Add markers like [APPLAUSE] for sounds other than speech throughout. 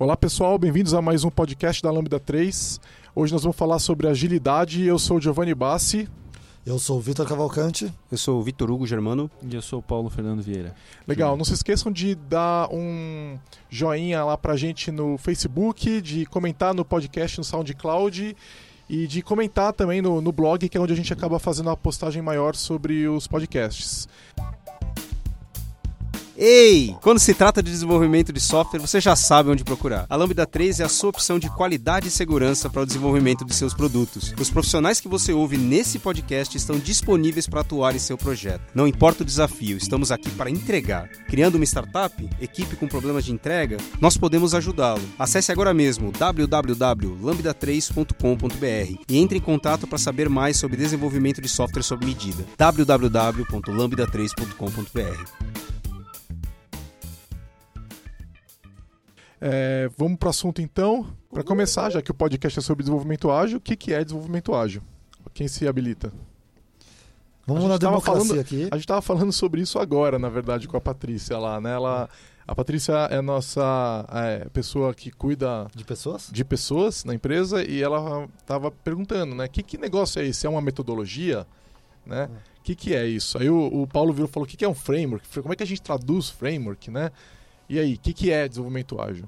Olá pessoal, bem-vindos a mais um podcast da Lambda 3. Hoje nós vamos falar sobre agilidade. Eu sou o Giovanni Bassi. Eu sou o Vitor Cavalcante. Eu sou o Vitor Hugo Germano. E eu sou o Paulo Fernando Vieira. Legal, não se esqueçam de dar um joinha lá pra gente no Facebook, de comentar no podcast no SoundCloud e de comentar também no, no blog, que é onde a gente acaba fazendo a postagem maior sobre os podcasts. Ei! Quando se trata de desenvolvimento de software, você já sabe onde procurar. A Lambda 3 é a sua opção de qualidade e segurança para o desenvolvimento de seus produtos. Os profissionais que você ouve nesse podcast estão disponíveis para atuar em seu projeto. Não importa o desafio, estamos aqui para entregar. Criando uma startup, equipe com problemas de entrega, nós podemos ajudá-lo. Acesse agora mesmo www.lambda3.com.br e entre em contato para saber mais sobre desenvolvimento de software sob medida. www.lambda3.com.br É, vamos para o assunto então. Para começar, já que o podcast é sobre desenvolvimento ágil, o que, que é desenvolvimento ágil? Quem se habilita? Vamos na democracia falando, aqui. A gente estava falando sobre isso agora, na verdade, com a Patrícia lá, né? Ela, a Patrícia é a nossa é, pessoa que cuida de pessoas? De pessoas na empresa e ela estava perguntando, né? Que, que negócio é esse? É uma metodologia? Né? O é. que, que é isso? Aí o, o Paulo virou falou: o que, que é um framework? Como é que a gente traduz framework, né? E aí, o que, que é desenvolvimento ágil?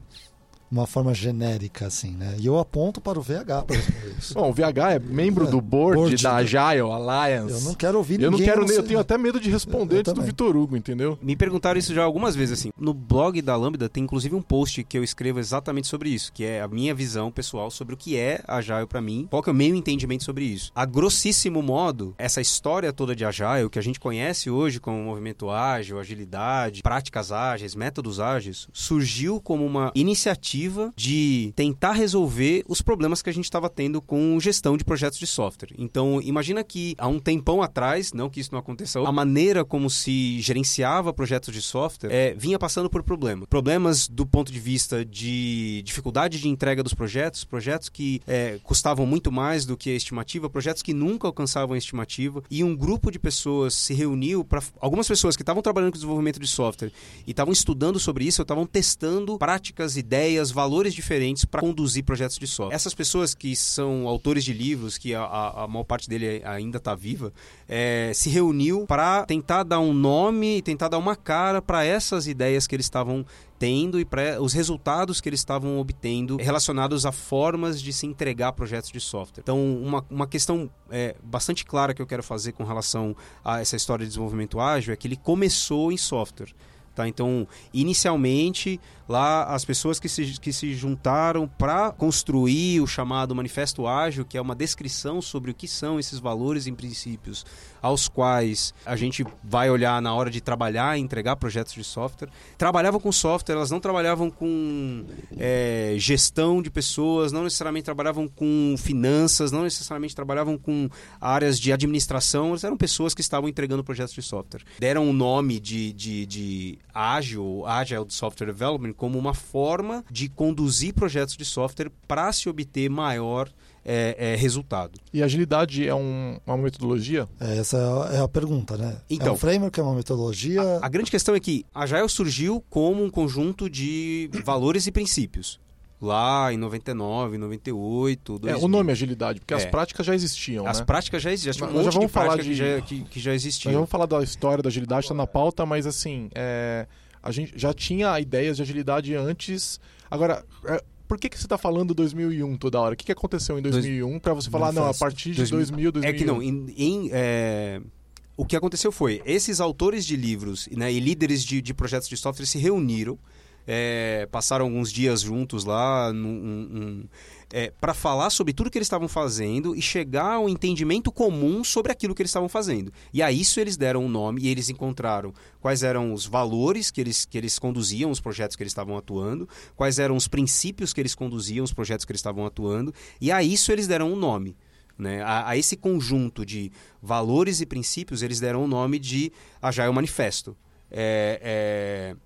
Uma forma genérica, assim, né? E eu aponto para o VH para responder isso. [LAUGHS] Bom, o VH é membro é, do board, board, da Agile Alliance. Eu não quero ouvir ninguém. Eu não quero nem, eu tenho até medo de responder antes do Vitor Hugo, entendeu? Me perguntaram isso já algumas vezes, assim. No blog da Lambda tem inclusive um post que eu escrevo exatamente sobre isso, que é a minha visão pessoal sobre o que é Agile para mim, qual que é o meu entendimento sobre isso. A grossíssimo modo, essa história toda de Agile, que a gente conhece hoje como movimento ágil, agilidade, práticas ágeis, métodos ágeis, surgiu como uma iniciativa de tentar resolver os problemas que a gente estava tendo com gestão de projetos de software. Então, imagina que há um tempão atrás, não que isso não aconteça, a maneira como se gerenciava projetos de software é, vinha passando por problemas. Problemas do ponto de vista de dificuldade de entrega dos projetos, projetos que é, custavam muito mais do que a estimativa, projetos que nunca alcançavam a estimativa, e um grupo de pessoas se reuniu para. Algumas pessoas que estavam trabalhando com desenvolvimento de software e estavam estudando sobre isso, estavam testando práticas, ideias, valores diferentes para conduzir projetos de software. Essas pessoas que são autores de livros, que a, a, a maior parte dele ainda está viva, é, se reuniu para tentar dar um nome e tentar dar uma cara para essas ideias que eles estavam tendo e para os resultados que eles estavam obtendo relacionados a formas de se entregar projetos de software. Então, uma, uma questão é, bastante clara que eu quero fazer com relação a essa história de desenvolvimento ágil é que ele começou em software. Tá? Então, inicialmente, lá as pessoas que se, que se juntaram para construir o chamado Manifesto Ágil, que é uma descrição sobre o que são esses valores e princípios aos quais a gente vai olhar na hora de trabalhar e entregar projetos de software. Trabalhavam com software, elas não trabalhavam com é, gestão de pessoas, não necessariamente trabalhavam com finanças, não necessariamente trabalhavam com áreas de administração, elas eram pessoas que estavam entregando projetos de software. Deram o um nome de, de, de ágil, Agile Software Development, como uma forma de conduzir projetos de software para se obter maior é, é, resultado. E agilidade é um, uma metodologia? É, essa é a, é a, pergunta, né? Então, é um framework, é uma metodologia? A, a grande questão é que a Agile surgiu como um conjunto de valores e princípios lá em 99, 98, 2000. É, o nome é agilidade, porque é. as práticas já existiam, As né? práticas já existiam, um já vamos falar de que já, que, que já existiam. Nós vamos falar da história da agilidade, está na pauta, mas assim, é, a gente já tinha ideias de agilidade antes. Agora, é, por que, que você está falando 2001 toda hora? O que, que aconteceu em 2001 para você falar, não, a partir de 2000, 2001? É que não, em, em é... o que aconteceu foi, esses autores de livros né, e líderes de, de projetos de software se reuniram, é, passaram alguns dias juntos lá, num, um, é, para falar sobre tudo que eles estavam fazendo e chegar a um entendimento comum sobre aquilo que eles estavam fazendo. E a isso eles deram um nome e eles encontraram quais eram os valores que eles, que eles conduziam os projetos que eles estavam atuando, quais eram os princípios que eles conduziam os projetos que eles estavam atuando, e a isso eles deram um nome. Né? A, a, esse conjunto de valores e princípios, eles deram o nome de Agile Manifesto. É, é,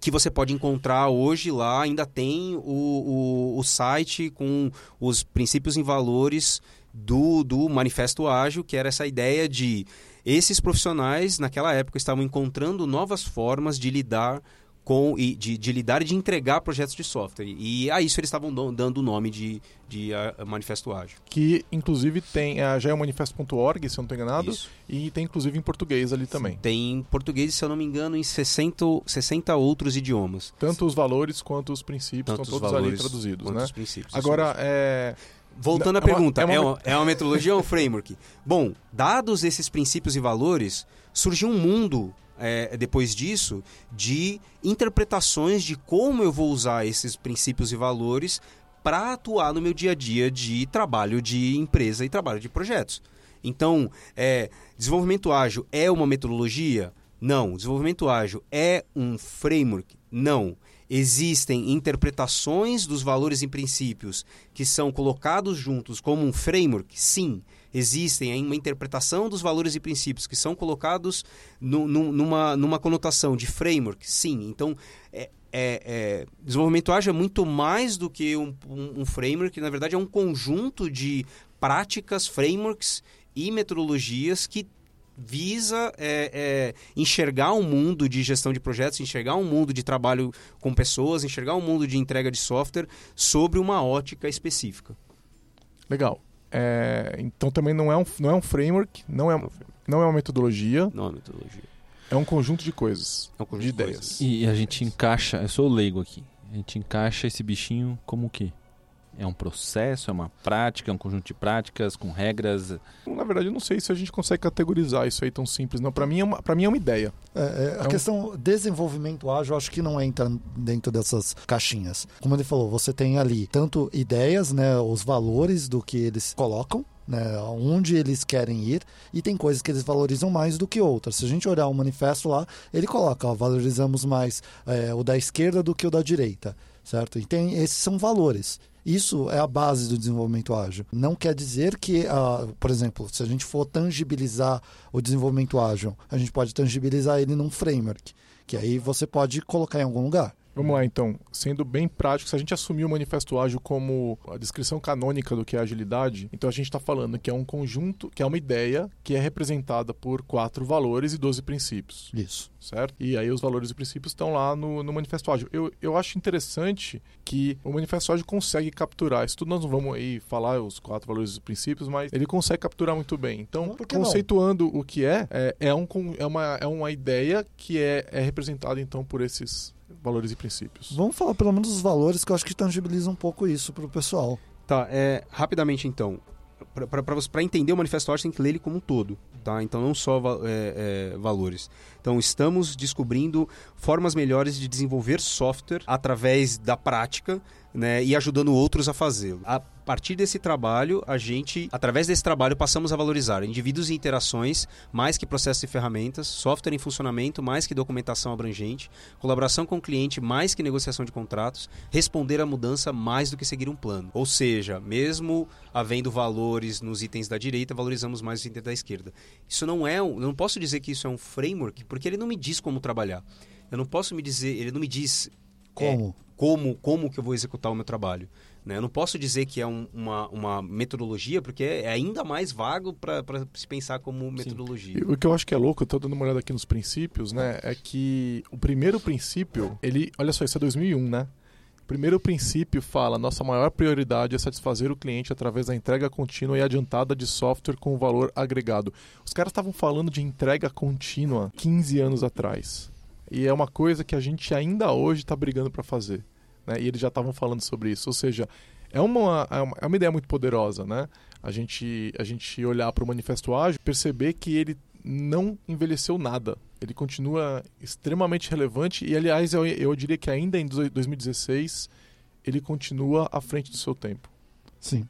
que você pode encontrar hoje lá, ainda tem o, o, o site com os princípios e valores do, do Manifesto Ágil, que era essa ideia de esses profissionais, naquela época, estavam encontrando novas formas de lidar com e de, de lidar e de entregar projetos de software. E a isso eles estavam do- dando o nome de, de Manifesto Ágil. Que inclusive tem a já é o manifesto.org, se eu não estou enganado, Isso. e tem inclusive em português ali também. Tem em português, se eu não me engano, em 60, ou- 60 outros idiomas. Tanto os valores quanto os princípios Tanto estão os todos ali traduzidos, né? os princípios. Agora, é, Voltando à É uma- pergunta, é é uma- uma, é uma metodologia ou um framework? Bom, dados esses princípios e valores, surgiu um mundo é, depois disso de interpretações de como eu vou usar esses princípios e valores para atuar no meu dia a dia de trabalho de empresa e trabalho de projetos. Então, é, desenvolvimento ágil é uma metodologia? Não. Desenvolvimento ágil é um framework? Não. Existem interpretações dos valores e princípios que são colocados juntos como um framework? Sim. Existem uma interpretação dos valores e princípios que são colocados nu- nu- numa, numa conotação de framework? Sim. Então, é, é- é- desenvolvimento ágil é muito mais do que um, um- um framework, na verdade é um conjunto de práticas, frameworks e metodologias que visa é, é, enxergar um mundo de gestão de projetos, enxergar um mundo de trabalho com pessoas, enxergar um mundo de entrega de software sobre uma ótica específica. legal. É, então também não é um, não é um framework, não é, não é uma metodologia, Não é metodologia. é um conjunto de coisas, É um conjunto de de ideias. coisas. E a gente encaixa, eu sou o leigo aqui. A gente encaixa esse bichinho como o quê? É um processo, é uma prática, é um conjunto de práticas com regras. Na verdade, eu não sei se a gente consegue categorizar isso aí tão simples. Não, para mim é uma, para mim é uma ideia. É, é, a É um- questão desenvolvimento ágil, eu acho que não entra dentro dessas caixinhas. Como ele falou, você tem ali tanto ideias, né, os valores do que eles colocam, né, onde eles querem ir, e tem coisas que eles valorizam mais do que outras. Se a gente olhar o manifesto lá, ele coloca, ó, valorizamos mais é, o da esquerda do que o da direita, certo? E tem, esses são valores. Isso é a base do desenvolvimento ágil. Não quer dizer que, ah, por exemplo, se a gente for tangibilizar o desenvolvimento ágil, a gente pode tangibilizar ele num framework, que aí você pode colocar em algum lugar. Vamos lá então, sendo bem prático, se a gente assumir o manifesto ágil como a descrição canônica do que é agilidade, então a gente está falando que é um conjunto, que é uma ideia que é representada por quatro valores e 12 princípios. Isso. certo? E aí os valores e princípios estão lá no, no Manifesto Ágil. Eu, eu acho interessante que o Manifesto Ágil consegue capturar isso tudo. Nós não vamos aí falar os quatro valores e princípios, mas ele consegue capturar muito bem. Então, que não? conceituando o que é, é, é, um, é, uma, é uma ideia que é, é representada então por esses valores e princípios. Vamos falar pelo menos os valores que eu acho que tangibiliza um pouco isso para o pessoal. Tá, é, rapidamente então. Para entender o Manifesto Ágil, tem que ler ele como um todo, tá? Então, não só é, é, valores. Então, estamos descobrindo formas melhores de desenvolver software através da prática, né? E ajudando outros a fazê-lo. A partir desse trabalho, a gente, através desse trabalho, passamos a valorizar indivíduos e interações mais que processos e ferramentas, software em funcionamento mais que documentação abrangente, colaboração com o cliente mais que negociação de contratos, responder à mudança mais do que seguir um plano. Ou seja, mesmo havendo valores nos itens da direita, valorizamos mais os itens da esquerda. Isso não é, um, eu não posso dizer que isso é um framework, porque ele não me diz como trabalhar. Eu não posso me dizer, ele não me diz Como? como, como que eu vou executar o meu trabalho. Né? Eu não posso dizer que é um- uma, uma metodologia, porque é ainda mais vago para se pensar como metodologia. E O que eu acho que é louco, eu tô dando uma olhada aqui nos princípios, né? É que o primeiro princípio, ele. Olha só, isso é 2001, né? O primeiro princípio fala: nossa maior prioridade é satisfazer o cliente através da entrega contínua e adiantada de software com valor agregado. Os caras estavam falando de entrega contínua 15 anos atrás. E é uma coisa que a gente ainda hoje está brigando para fazer. Né? E eles já estavam falando sobre isso. Ou seja, é uma, é uma, é uma ideia muito poderosa, né? A gente, a gente olhar para o Manifesto Ágil e perceber que ele não envelheceu nada. Ele continua extremamente relevante e, aliás, eu, eu diria que ainda em 2016 ele continua à frente do seu tempo. Sim.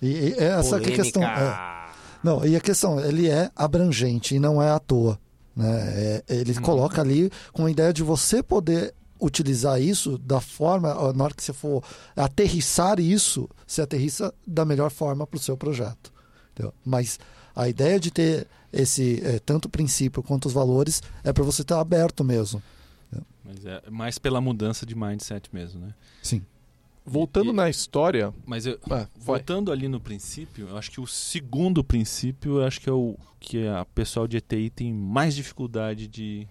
E, e essa que é a questão. é. Não, e a questão, ele é abrangente e não é à toa. Né? É, ele coloca ali com a ideia de você poder utilizar isso da forma, na hora que você for aterrissar isso, você aterrissa da melhor forma para o seu projeto. entendeu? Mas a ideia de ter esse é, tanto o princípio quanto os valores é para você estar aberto mesmo. Mas é mais pela mudança de mindset mesmo, né? Sim. Voltando E- na história. Mas eu, Ah, voltando ali no princípio, eu acho que o segundo princípio, eu acho que é o que a pessoal de ETI tem mais dificuldade de,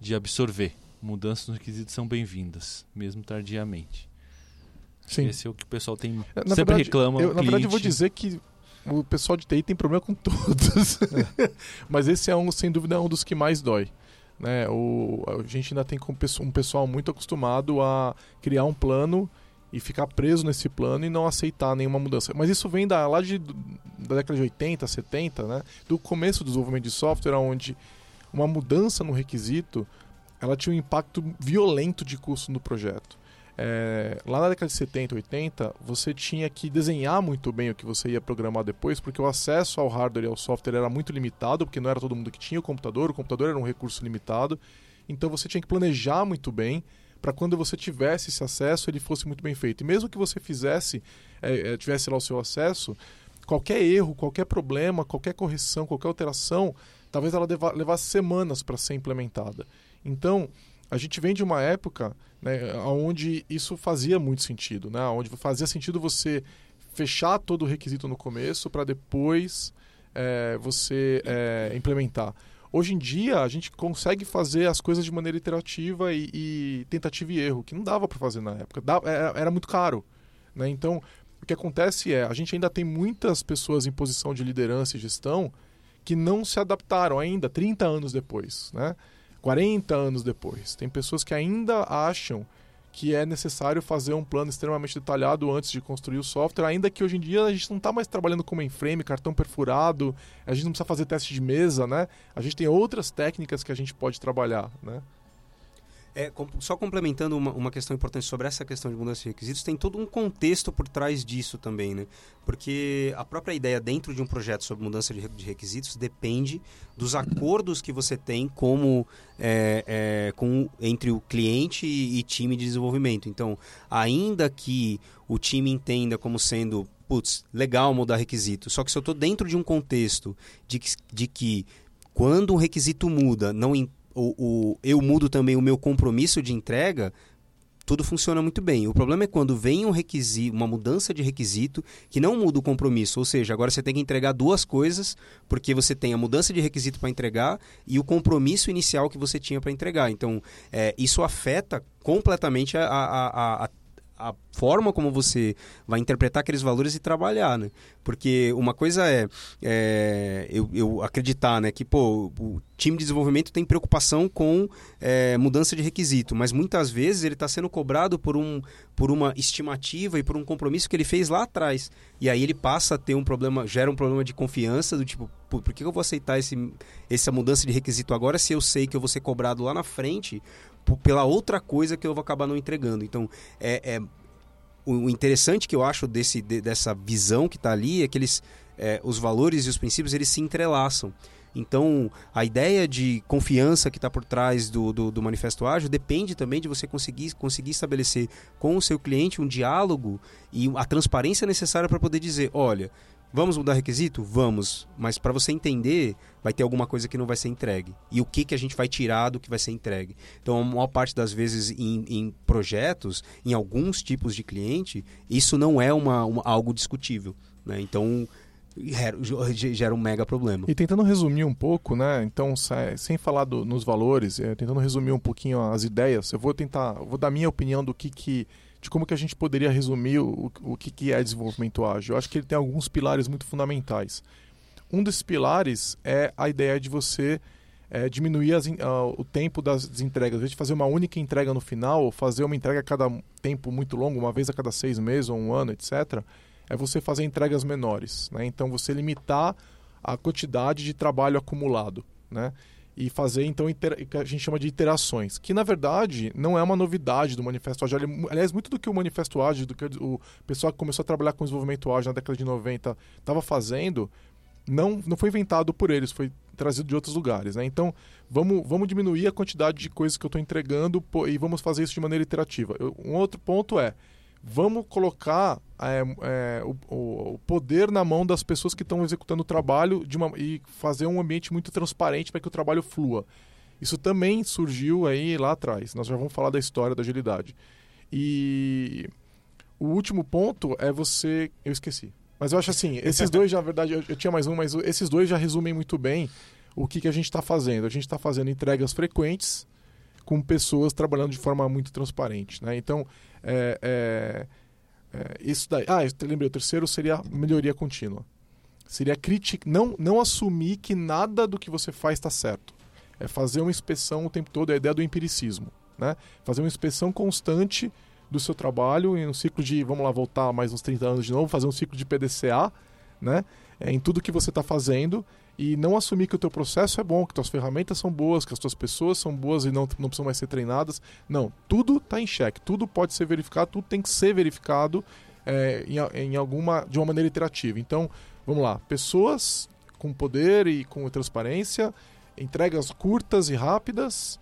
de absorver. Mudanças nos requisitos são bem-vindas, mesmo tardiamente. Sim. Esse é o que o pessoal tem Na sempre verdade, reclama. Eu, na verdade, eu vou dizer que o pessoal de TI tem problema com todos. [LAUGHS] Mas esse é um, sem dúvida, é um dos que mais dói. Né? O, a gente ainda tem um pessoal muito acostumado a criar um plano e ficar preso nesse plano e não aceitar nenhuma mudança. Mas isso vem da, lá de, da década de 80, 70, né? do começo do desenvolvimento de software, onde uma mudança no requisito ela tinha um impacto violento de custo no projeto. É, lá na década de 70, 80, você tinha que desenhar muito bem o que você ia programar depois, porque o acesso ao hardware e ao software era muito limitado, porque não era todo mundo que tinha o computador, o computador era um recurso limitado. Então você tinha que planejar muito bem para quando você tivesse esse acesso ele fosse muito bem feito. E mesmo que você fizesse, é, é, tivesse lá o seu acesso, qualquer erro, qualquer problema, qualquer correção, qualquer alteração, talvez ela leva- levasse semanas para ser implementada. Então, a gente vem de uma época né, onde isso fazia muito sentido, né? onde fazia sentido você fechar todo o requisito no começo para depois é, você é, implementar. Hoje em dia, a gente consegue fazer as coisas de maneira iterativa e, e tentativa e erro, que não dava para fazer na época. Dava- era, era muito caro. Né? Então, o que acontece é, a gente ainda tem muitas pessoas em posição de liderança e gestão que não se adaptaram ainda 30 anos depois, né? 40 anos depois. Tem pessoas que ainda acham que é necessário fazer um plano extremamente detalhado antes de construir o software, ainda que hoje em dia a gente não está mais trabalhando com mainframe, cartão perfurado, a gente não precisa fazer teste de mesa, né? A gente tem outras técnicas que a gente pode trabalhar, né? É, só complementando uma, uma questão importante sobre essa questão de mudança de requisitos, tem todo um contexto por trás disso também, né? Porque a própria ideia dentro de um projeto sobre mudança de, de requisitos depende dos acordos que você tem como é, é, com, entre o cliente e, e time de desenvolvimento. Então, ainda que o time entenda como sendo putz, legal mudar requisito, só que se eu estou dentro de um contexto de que, de que quando um requisito muda, não im- o, o- eu mudo também o meu compromisso de entrega, tudo funciona muito bem. O problema é quando vem um requisito, uma mudança de requisito que não muda o compromisso, ou seja, agora você tem que entregar duas coisas, porque você tem a mudança de requisito para entregar e o compromisso inicial que você tinha para entregar. Então, é, isso afeta completamente a, a, a, a forma como você vai interpretar aqueles valores e trabalhar, né? Porque uma coisa é, é, eu, eu acreditar, né, que pô, o time de desenvolvimento tem preocupação com é, mudança de requisito, mas muitas vezes ele está sendo cobrado por, um, por uma estimativa e por um compromisso que ele fez lá atrás. E aí ele passa a ter um problema, gera um problema de confiança do tipo, pô, por que eu vou aceitar esse, essa mudança de requisito agora se eu sei que eu vou ser cobrado lá na frente pela outra coisa que eu vou acabar não entregando. Então, é, é- o interessante que eu acho desse, de- dessa visão que está ali é que eles, é, os valores e os princípios eles se entrelaçam. Então, a ideia de confiança que está por trás do, do, do manifesto ágil depende também de você conseguir, conseguir estabelecer com o seu cliente um diálogo e a transparência necessária para poder dizer, olha, vamos mudar requisito? Vamos, mas para você entender, vai ter alguma coisa que não vai ser entregue. E o que, que a gente vai tirar do que vai ser entregue. Então, a maior parte das vezes em, em projetos, em alguns tipos de cliente, isso não é uma, uma- algo discutível. Né? Então, gera- um mega problema. E tentando resumir um pouco, né? Então, sem falar do- nos valores, é, tentando resumir um pouquinho as ideias, eu vou tentar, vou dar minha opinião do que que de como que a gente poderia resumir o, o que, que é desenvolvimento ágil. Eu acho que ele tem alguns pilares muito fundamentais. Um desses pilares é a ideia de você é, diminuir as ah, o tempo das, entregas. Ao invés de fazer uma única entrega no final, ou fazer uma entrega a cada tempo muito longo, uma vez a cada seis meses ou um ano, etc., é você fazer entregas menores. Né? Então, você limitar a quantidade de trabalho acumulado, né? E fazer, então, o que a gente chama de iterações, que, na verdade, não é uma novidade do Manifesto Ágil. Ele- Aliás, muito do que o Manifesto Ágil, do que o pessoal que começou a trabalhar com desenvolvimento ágil na década de 90 estava fazendo, não, não foi inventado por eles, foi trazido de outros lugares, né? Então, vamos, vamos diminuir a quantidade de coisas que eu estou entregando e vamos fazer isso de maneira iterativa. Um outro ponto é, vamos colocar é, é, o, o- poder na mão das pessoas que estão executando o trabalho uma, e fazer um ambiente muito transparente para que o trabalho flua. Isso também surgiu aí lá atrás. Nós já vamos falar da história da agilidade. E o último ponto é você. Eu esqueci. Mas eu acho assim, esses dois, já, na verdade, eu, eu tinha mais um, mas esses dois já resumem muito bem o que, que a gente está fazendo. A gente está fazendo entregas frequentes, com pessoas trabalhando de forma muito transparente. Né? Então, é, é, é, isso daí. Ah, eu lembrei, o terceiro seria melhoria contínua. Seria crítica, não, não assumir que nada do que você faz está certo. É fazer uma inspeção o tempo todo, é a ideia do empiricismo. Né? Fazer uma inspeção constante do seu trabalho em um ciclo de, vamos lá, voltar mais uns 30 anos de novo, fazer um ciclo de PDCA, né? É, em tudo que você está fazendo e não assumir que o teu processo é bom, que tuas ferramentas são boas, que as tuas pessoas são boas e não, não precisam mais ser treinadas. Não, tudo está em xeque, tudo pode ser verificado, tudo tem que ser verificado é, em, em alguma de uma maneira iterativa. Então, vamos lá, pessoas com poder e com transparência, entregas curtas e rápidas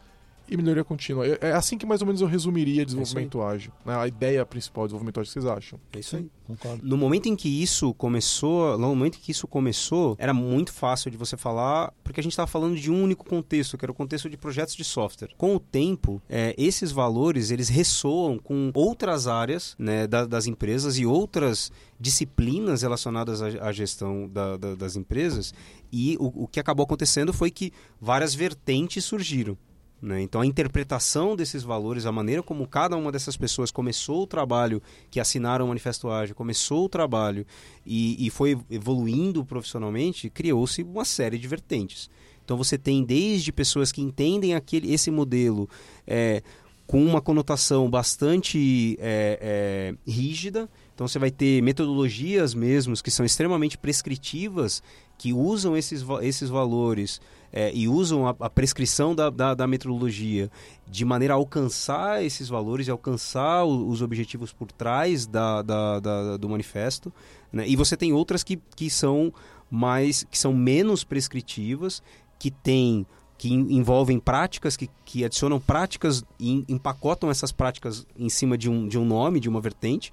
e melhoria contínua. É, é assim que mais ou menos eu resumiria desenvolvimento é ágil. Né? A ideia principal do desenvolvimento ágil, que vocês acham? É isso aí. Concordo. No momento em que isso começou, no momento em que isso começou, era muito fácil de você falar, porque a gente estava falando de um único contexto, que era o contexto de projetos de software. Com o tempo, é, esses valores eles ressoam com outras áreas né, da, das empresas e outras disciplinas relacionadas à, à gestão da, da, das empresas. E o, o que acabou acontecendo foi que várias vertentes surgiram. Né? Então, a interpretação desses valores, a maneira como cada uma dessas pessoas começou o trabalho, que assinaram o Manifesto Ágil, começou o trabalho e, e foi evoluindo profissionalmente, criou-se uma série de vertentes. Então, você tem desde pessoas que entendem aquele, esse modelo é, com uma conotação bastante é, é, rígida. Então, você vai ter metodologias mesmo que são extremamente prescritivas, que usam esses, esses valores é, e usam a, a prescrição da, da, da, metodologia de maneira a alcançar esses valores e alcançar o, os objetivos por trás da, da, da do manifesto. Né? E você tem outras que, que são mais que são menos prescritivas, que têm que envolvem práticas, que, que adicionam práticas e empacotam essas práticas em cima de um, de um nome, de uma vertente,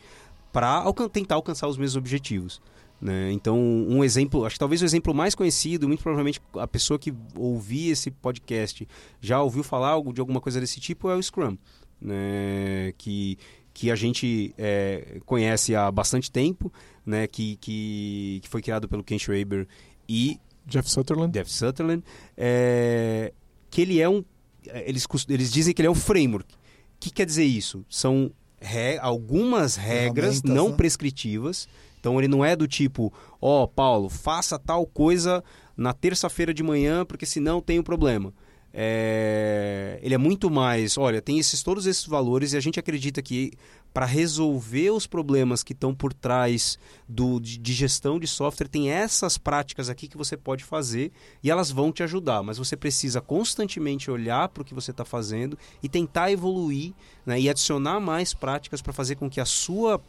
para alcan tentar alcançar os mesmos objetivos. Né? Então, um exemplo, acho que talvez o exemplo mais conhecido, muito provavelmente a pessoa que ouvir esse podcast já ouviu falar de alguma coisa desse tipo, é o Scrum, né? que, que a gente é, conhece há bastante tempo, né? que, que, que foi criado pelo Ken Schreiber e Jeff Sutherland. Jeff Sutherland, é, que ele é um, eles, eles dizem que ele é um framework. O que quer dizer isso? São re, algumas regras não né? prescritivas então ele não é do tipo, ó, oh, Paulo, faça tal coisa na terça-feira de manhã, porque senão tem um problema. É... Ele é muito mais, olha, tem esses todos esses valores e a gente acredita que para resolver os problemas que estão por trás do, de, de, gestão de software, tem essas práticas aqui que você pode fazer e elas vão te ajudar, mas você precisa constantemente olhar para o que você está fazendo e tentar evoluir né, e adicionar mais práticas para fazer com que a sua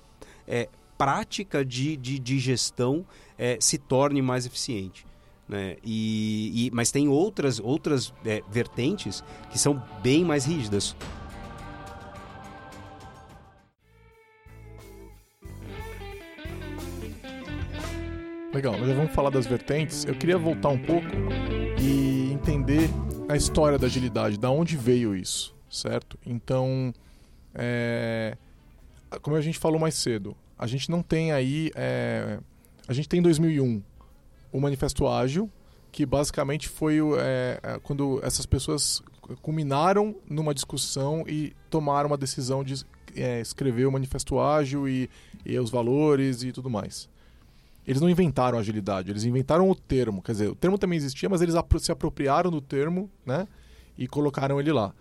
é, prática de, de, de gestão é, se torne mais eficiente. Né? E, e, mas tem outras, outras é, vertentes que são bem mais rígidas. Legal, mas vamos falar das vertentes. Eu queria voltar um pouco e entender a história da agilidade, da onde veio isso, certo? Então, é, como a gente falou mais cedo, a gente não tem aí. É, a gente tem em 2001 o Manifesto Ágil, que basicamente foi é, é, quando essas pessoas culminaram numa discussão e tomaram uma decisão de é, escrever o Manifesto Ágil e, e os valores e tudo mais. Eles não inventaram agilidade, eles inventaram o termo. Quer dizer, o termo também existia, mas eles se apropriaram do termo né, e colocaram ele lá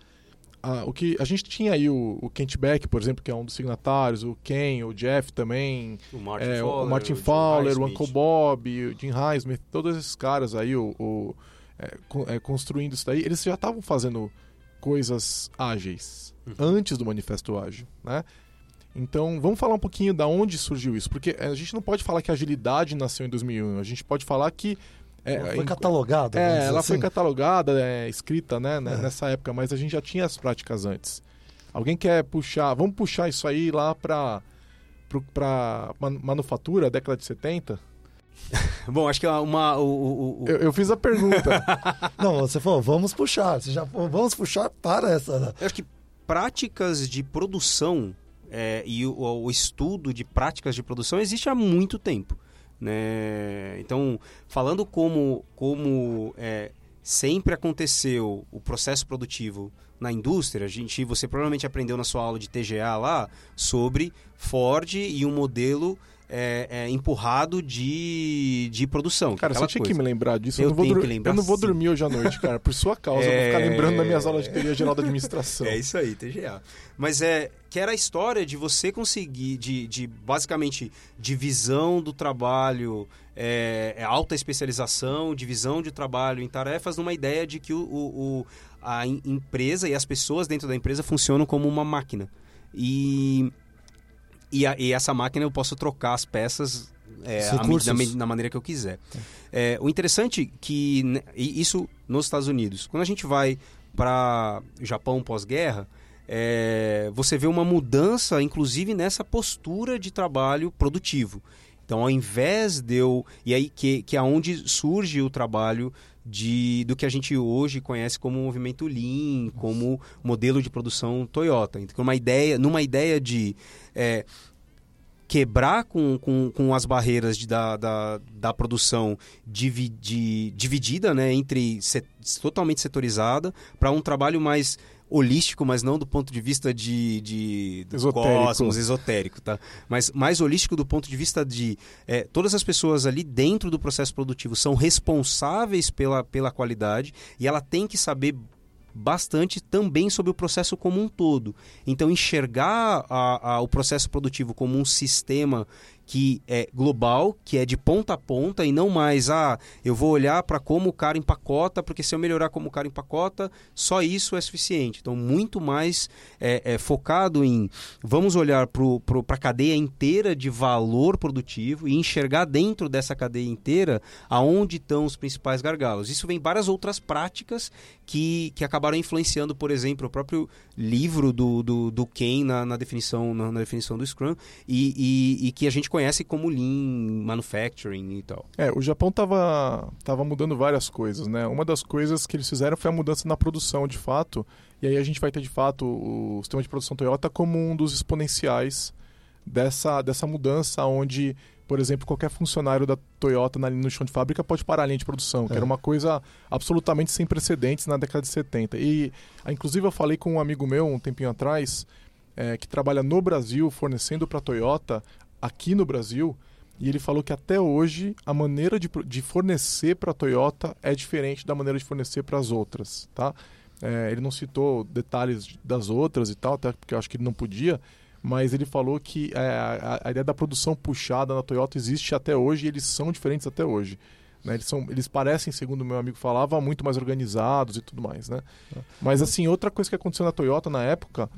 a, o que a gente tinha aí o, o Kent Beck, por exemplo, que é um dos signatários, o Ken, o Jeff também, o Martin é, Fowler, o, Martin Fowler, o Uncle Bob, o Jim Highsmith, todos esses caras aí, o, o é, é, construindo isso daí, eles já estavam fazendo coisas ágeis uhum. antes do Manifesto Ágil, né? Então, vamos falar um pouquinho da onde surgiu isso, porque a gente não pode falar que a agilidade nasceu em 2001, a gente pode falar que é, ela foi catalogada. É, ela assim. foi catalogada, é, escrita né, né, é. nessa época, mas a gente já tinha as práticas antes. Alguém quer puxar, vamos puxar isso aí lá para para manufatura, década de 70? [LAUGHS] Bom, acho que é uma. O, o, o... Eu, eu, fiz a pergunta. [LAUGHS] Não, você falou, vamos puxar. Você já vamos puxar para essa. Eu acho que práticas de produção é, e o, o, estudo de práticas de produção existe há muito tempo. Né? Então, falando como, como é, sempre aconteceu o processo produtivo na indústria, a gente, você provavelmente aprendeu na sua aula de TGA lá sobre Ford e um modelo é, é, empurrado de, de produção. Cara, você tinha coisa. que me lembrar disso. Eu Eu, não vou que lembrar, eu não vou sim. dormir hoje à noite, cara. Por sua causa. Eu vou ficar [LAUGHS] É. lembrando das minhas aulas de teoria geral da administração. [LAUGHS] É isso aí, TGA. Mas é que era a história de você conseguir, de, de basicamente divisão do trabalho, é, é, alta especialização, divisão de trabalho em tarefas, numa ideia de que o, o- o- a em- empresa e as pessoas dentro da empresa funcionam como uma máquina. E, e, a- e essa máquina eu posso trocar as peças é, a da, maneira que eu quiser. É, o interessante que né, isso nos Estados Unidos, quando a gente vai para Japão pós-guerra, é, você vê uma mudança, inclusive nessa postura de trabalho produtivo. Então, ao invés de eu e aí que que é onde surge o trabalho de do que a gente hoje conhece como movimento Lean, como modelo de produção Toyota. Então, uma ideia, numa ideia de é, quebrar com, com, com as barreiras de, da, da, da produção divi- de- dividida, né, entre set- totalmente setorizada, para um trabalho mais holístico, mas não do ponto de vista de, de do Esotérico. cosmos, esotérico, tá? Mas mais holístico do ponto de vista de é, todas as pessoas ali dentro do processo produtivo são responsáveis pela, pela qualidade e ela tem que saber bastante também sobre o processo como um todo. Então, enxergar a- a- o processo produtivo como um sistema que é global, que é de ponta a ponta e não mais, ah, eu vou olhar para como o cara empacota, porque se eu melhorar como o cara empacota, só isso é suficiente. Então, muito mais é, é, focado em vamos olhar para a cadeia inteira de valor produtivo e enxergar dentro dessa cadeia inteira aonde estão os principais gargalos. Isso vem várias outras práticas que, que acabaram influenciando, por exemplo, o próprio livro do, do, do Ken na, na definição, na, na definição do Scrum e, e, e que a gente conhece como Lean Manufacturing e tal. É, o Japão tava, tava mudando várias coisas, né? Uma das coisas que eles fizeram foi a mudança na produção, de fato. E aí a gente vai ter, de fato, o sistema de produção Toyota como um dos exponenciais dessa, dessa mudança, onde, por exemplo, qualquer funcionário da Toyota na, no chão de fábrica pode parar a linha de produção, que É. era uma coisa absolutamente sem precedentes na década de 70. E, ah, inclusive, eu falei com um amigo meu um tempinho atrás, é, que trabalha no Brasil, fornecendo para a Toyota, aqui no Brasil, e ele falou que até hoje a maneira de, de fornecer para a Toyota é diferente da maneira de fornecer para as outras, tá? É, ele não citou detalhes das outras e tal, até porque eu acho que ele não podia, mas ele falou que é, a, a ideia da produção puxada na Toyota existe até hoje e eles são diferentes até hoje. né? Eles, são, eles parecem, segundo o meu amigo falava, muito mais organizados e tudo mais, né? Mas assim, outra coisa que aconteceu na Toyota na época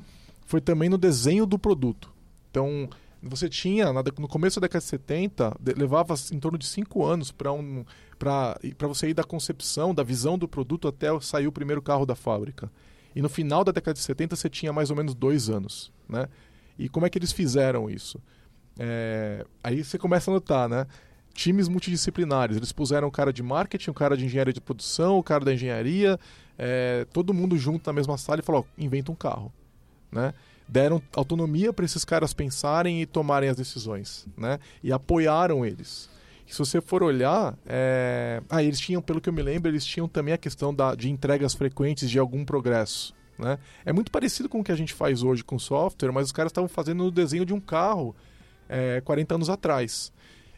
foi também no desenho do produto. Então, você tinha, no começo da década de 70, de- levava em torno de 5 anos para um, você ir da concepção, da visão do produto até sair o primeiro carro da fábrica. E no final da década de 70 você tinha mais ou menos dois anos. Né? E como é que eles fizeram isso? É, aí você começa a notar, né? Times multidisciplinares. Eles puseram o cara de marketing, o cara de engenharia de produção, o cara da engenharia, é, todo mundo junto na mesma sala e falou: inventa um carro. Né? Deram autonomia para esses caras pensarem e tomarem as decisões. Né? E apoiaram eles. E se você for olhar, é... ah, eles tinham, pelo que eu me lembro, eles tinham também a questão da, de entregas frequentes de algum progresso. Né? É muito parecido com o que a gente faz hoje com software, mas os caras estavam fazendo no desenho de um carro é, 40 anos atrás.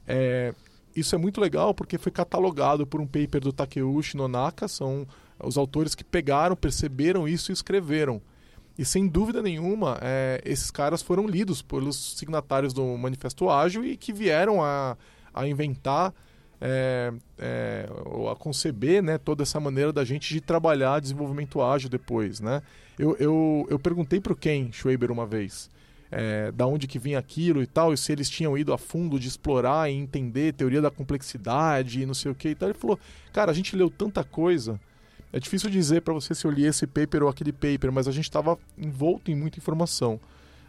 É, isso é muito legal porque foi catalogado por um paper do Takeuchi Nonaka, são os autores que pegaram, perceberam isso e escreveram. E sem dúvida nenhuma, é, esses caras foram lidos pelos signatários do Manifesto Ágil e que vieram a, a inventar, é, é, ou a conceber né, toda essa maneira da gente de trabalhar desenvolvimento ágil depois. Né? Eu, eu, eu perguntei para o Ken Schwaber uma vez é, da onde que vinha aquilo e tal, e se eles tinham ido a fundo de explorar e entender teoria da complexidade e não sei o que e tal. Ele falou, cara, a gente leu tanta coisa, é difícil dizer para você se eu li esse paper ou aquele paper, mas a gente estava envolto em muita informação,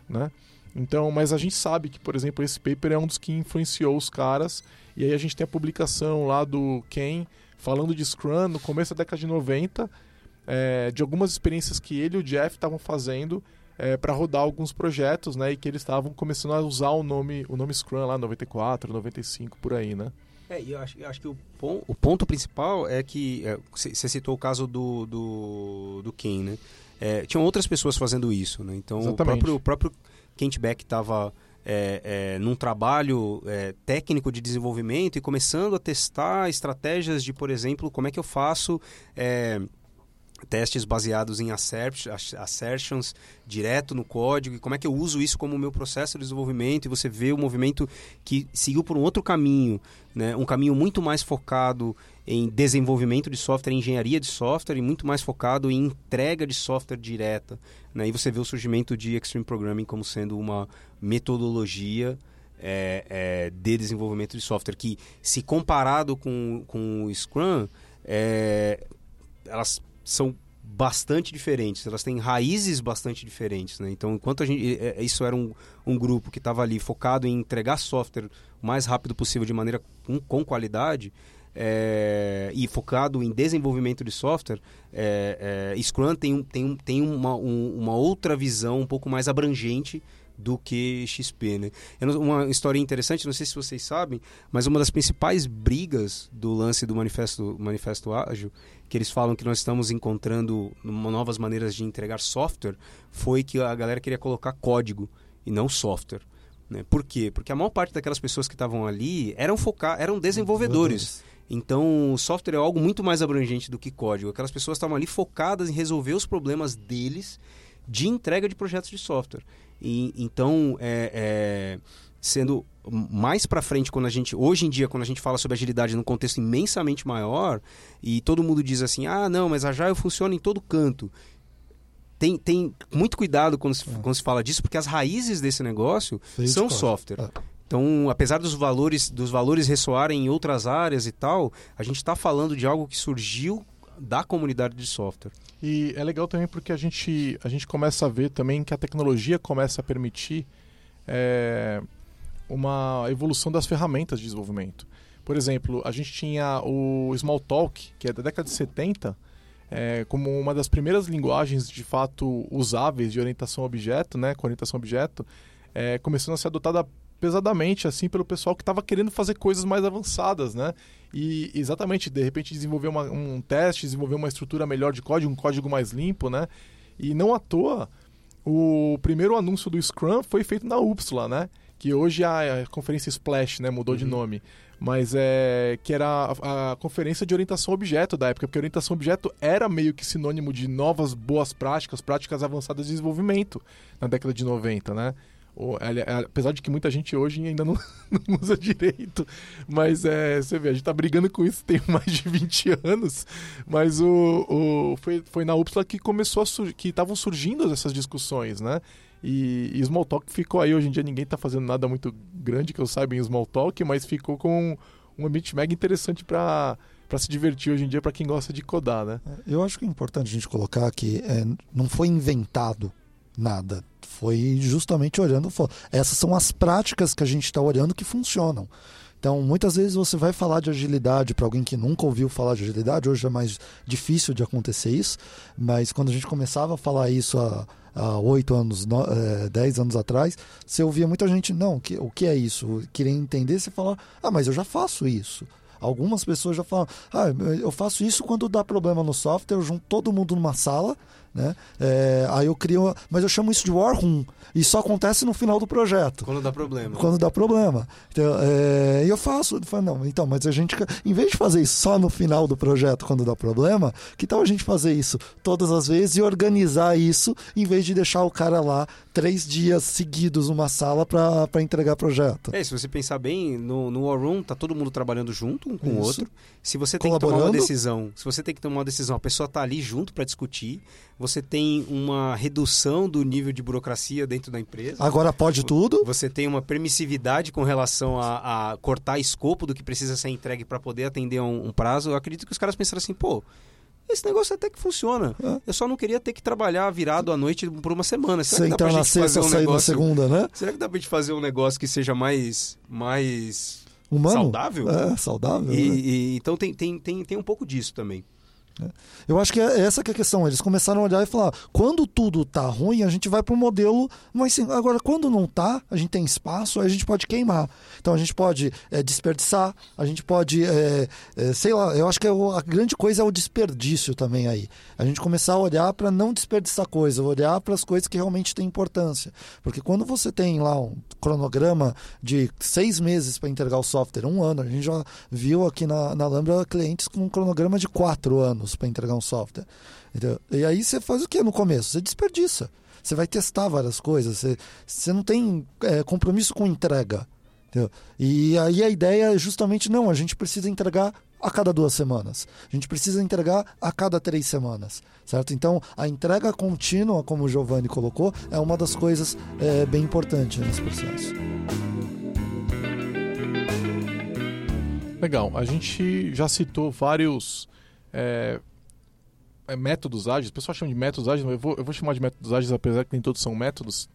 né? Então, mas a gente sabe que, por exemplo, esse paper é um dos que influenciou os caras, e aí a gente tem a publicação lá do Ken falando de Scrum no começo da década de 90, é, de algumas experiências que ele e o Jeff estavam fazendo é, para rodar alguns projetos, né? E que eles estavam começando a usar o nome, o nome Scrum lá, 94, 95, por aí, né? É, e eu acho, eu acho que o, pon- o ponto principal é que é, você você citou o caso do, do, do Ken, né? É, tinham outras pessoas fazendo isso, né? Então o próprio, o próprio Kent Beck estava é, é, num trabalho é, técnico de desenvolvimento e começando a testar estratégias de, por exemplo, como é que eu faço é, testes baseados em assert- ass- assertions direto no código e como é que eu uso isso como meu processo de desenvolvimento e você vê o movimento que seguiu por um outro caminho, né? um caminho muito mais focado em desenvolvimento de software, engenharia de software e muito mais focado em entrega de software direta. Né? E você vê o surgimento de Extreme Programming como sendo uma metodologia é, é, de desenvolvimento de software que, se comparado com, com o Scrum, é, elas são bastante diferentes, elas têm raízes bastante diferentes, né? Então, enquanto a gente, é, é, isso era um, um grupo que estava ali focado em entregar software o mais rápido possível de maneira com, com qualidade é, e focado em desenvolvimento de software, é, é, Scrum tem, um- tem, um- tem uma, um- uma outra visão um pouco mais abrangente do que XP, né? Uma história interessante, não sei se vocês sabem, mas uma das principais brigas do lance do manifesto, manifesto ágil, que eles falam que nós estamos encontrando novas maneiras de entregar software, foi que a galera queria colocar código e não software. Né? Por quê? Porque a maior parte daquelas pessoas que estavam ali eram focar, eram desenvolvedores. Então, o software é algo muito mais abrangente do que código. Aquelas pessoas estavam ali focadas em resolver os problemas deles de entrega de projetos de software. E, então, é, é, sendo mais para frente, quando a gente hoje em dia, quando a gente fala sobre agilidade num contexto imensamente maior, e todo mundo diz assim, ah, não, mas a Agile funciona em todo canto. Tem, tem muito cuidado quando se, quando se fala disso, porque as raízes desse negócio são software. É. Então, apesar dos valores, dos valores ressoarem em outras áreas e tal, a gente está falando de algo que surgiu da comunidade de software. E é legal também porque a gente, a gente começa a ver também que a tecnologia começa a permitir é, uma evolução das ferramentas de desenvolvimento. Por exemplo, a gente tinha o Smalltalk, que é da década de 70, é, como uma das primeiras linguagens de fato usáveis de orientação a objeto, né, com orientação a objeto, é, começando a ser adotada pesadamente assim pelo pessoal que estava querendo fazer coisas mais avançadas, né? E exatamente, de repente desenvolver uma- um teste, desenvolver uma estrutura melhor de código, um código mais limpo, né? E não à toa, o primeiro anúncio do Scrum foi feito na Upsala, né? Que hoje é a, a conferência Splash, né? Mudou de Uhum. nome. Mas é que era a, a conferência de orientação objeto da época, porque orientação objeto era meio que sinônimo de novas boas práticas, práticas avançadas de desenvolvimento na década de 90, né? Apesar de que muita gente hoje ainda não, [LAUGHS] não usa direito, mas é, você vê, a gente tá brigando com isso tem [LAUGHS] mais de 20 anos, mas o, o- foi, foi na Upsala que começou sur- que estavam surgindo essas discussões, né? E, e Smalltalk ficou aí, hoje em dia ninguém tá fazendo nada muito grande que eu saiba em Smalltalk, mas ficou com um ambiente mega interessante para para se divertir hoje em dia para quem gosta de codar, né? Eu acho que é importante a gente colocar que é, não foi inventado nada. Foi justamente olhando. Essas são as práticas que a gente está olhando que funcionam. Então, muitas vezes você vai falar de agilidade para alguém que nunca ouviu falar de agilidade. Hoje é mais difícil de acontecer isso, mas quando a gente começava a falar isso há oito anos, no- eh, dez anos atrás, você ouvia muita gente, não, que, o que é isso? Queria entender, você fala, ah, mas eu já faço isso. Algumas pessoas já falam, ah, eu faço isso quando dá problema no software, eu junto todo mundo numa sala, né? É, aí eu crio, mas eu chamo isso de war room e só acontece no final do projeto. Quando dá problema. Quando dá problema. Então, é, e eu faço. Eu falo, não, então, mas a gente, em vez de fazer isso só no final do projeto, quando dá problema, que tal a gente fazer isso todas as vezes e organizar isso, em vez de deixar o cara lá três dias seguidos numa sala para entregar projeto? É, se você pensar bem, no, no War Room tá todo mundo trabalhando junto um com o outro. Se você tem que tomar uma decisão, se você tem que tomar uma decisão, a pessoa tá ali junto para discutir, você tem uma redução do nível de burocracia dentro da empresa. Agora pode tudo. Você tem uma permissividade com relação a, a cortar escopo do que precisa ser entregue para poder atender a um, um prazo. Eu acredito que os caras pensaram assim, pô, esse negócio até que funciona. É. Eu só não queria ter que trabalhar virado à noite por uma semana. Será Você que dá pra entrar na sexta, um sair na negócio... segunda, né? Será que dá pra gente fazer um negócio que seja mais. mais Humano. saudável? É, saudável. E, né? e- então tem, tem, tem, tem um pouco disso também. Eu acho que é essa que é a questão. Eles começaram a olhar e falar: quando tudo tá ruim, a gente vai para um modelo mais sim. Agora, quando não tá, a gente tem espaço, a gente pode queimar. Então a gente pode é, desperdiçar, a gente pode, é, é, sei lá, eu acho que é o, a grande coisa é o desperdício também aí. A gente começar a olhar para não desperdiçar coisa, olhar para as coisas que realmente têm importância. Porque quando você tem lá um cronograma de seis meses para entregar o software, um ano, a gente já viu aqui na, na Lambda clientes com um cronograma de quatro anos para entregar um software. Entendeu? E aí você faz o que no começo? Você desperdiça. Você vai testar várias coisas. Você, você não tem é, compromisso com entrega. Entendeu? E aí a ideia é justamente não, a gente precisa entregar a cada duas semanas. A gente precisa entregar a cada três semanas, certo? Então, a entrega contínua, como o Giovanni colocou, é uma das coisas é, bem importantes nesse processo. Legal. A gente já citou vários é, é, métodos ágeis. O pessoal chama de métodos ágeis, eu vou, eu vou chamar de métodos ágeis, apesar que nem todos são métodos.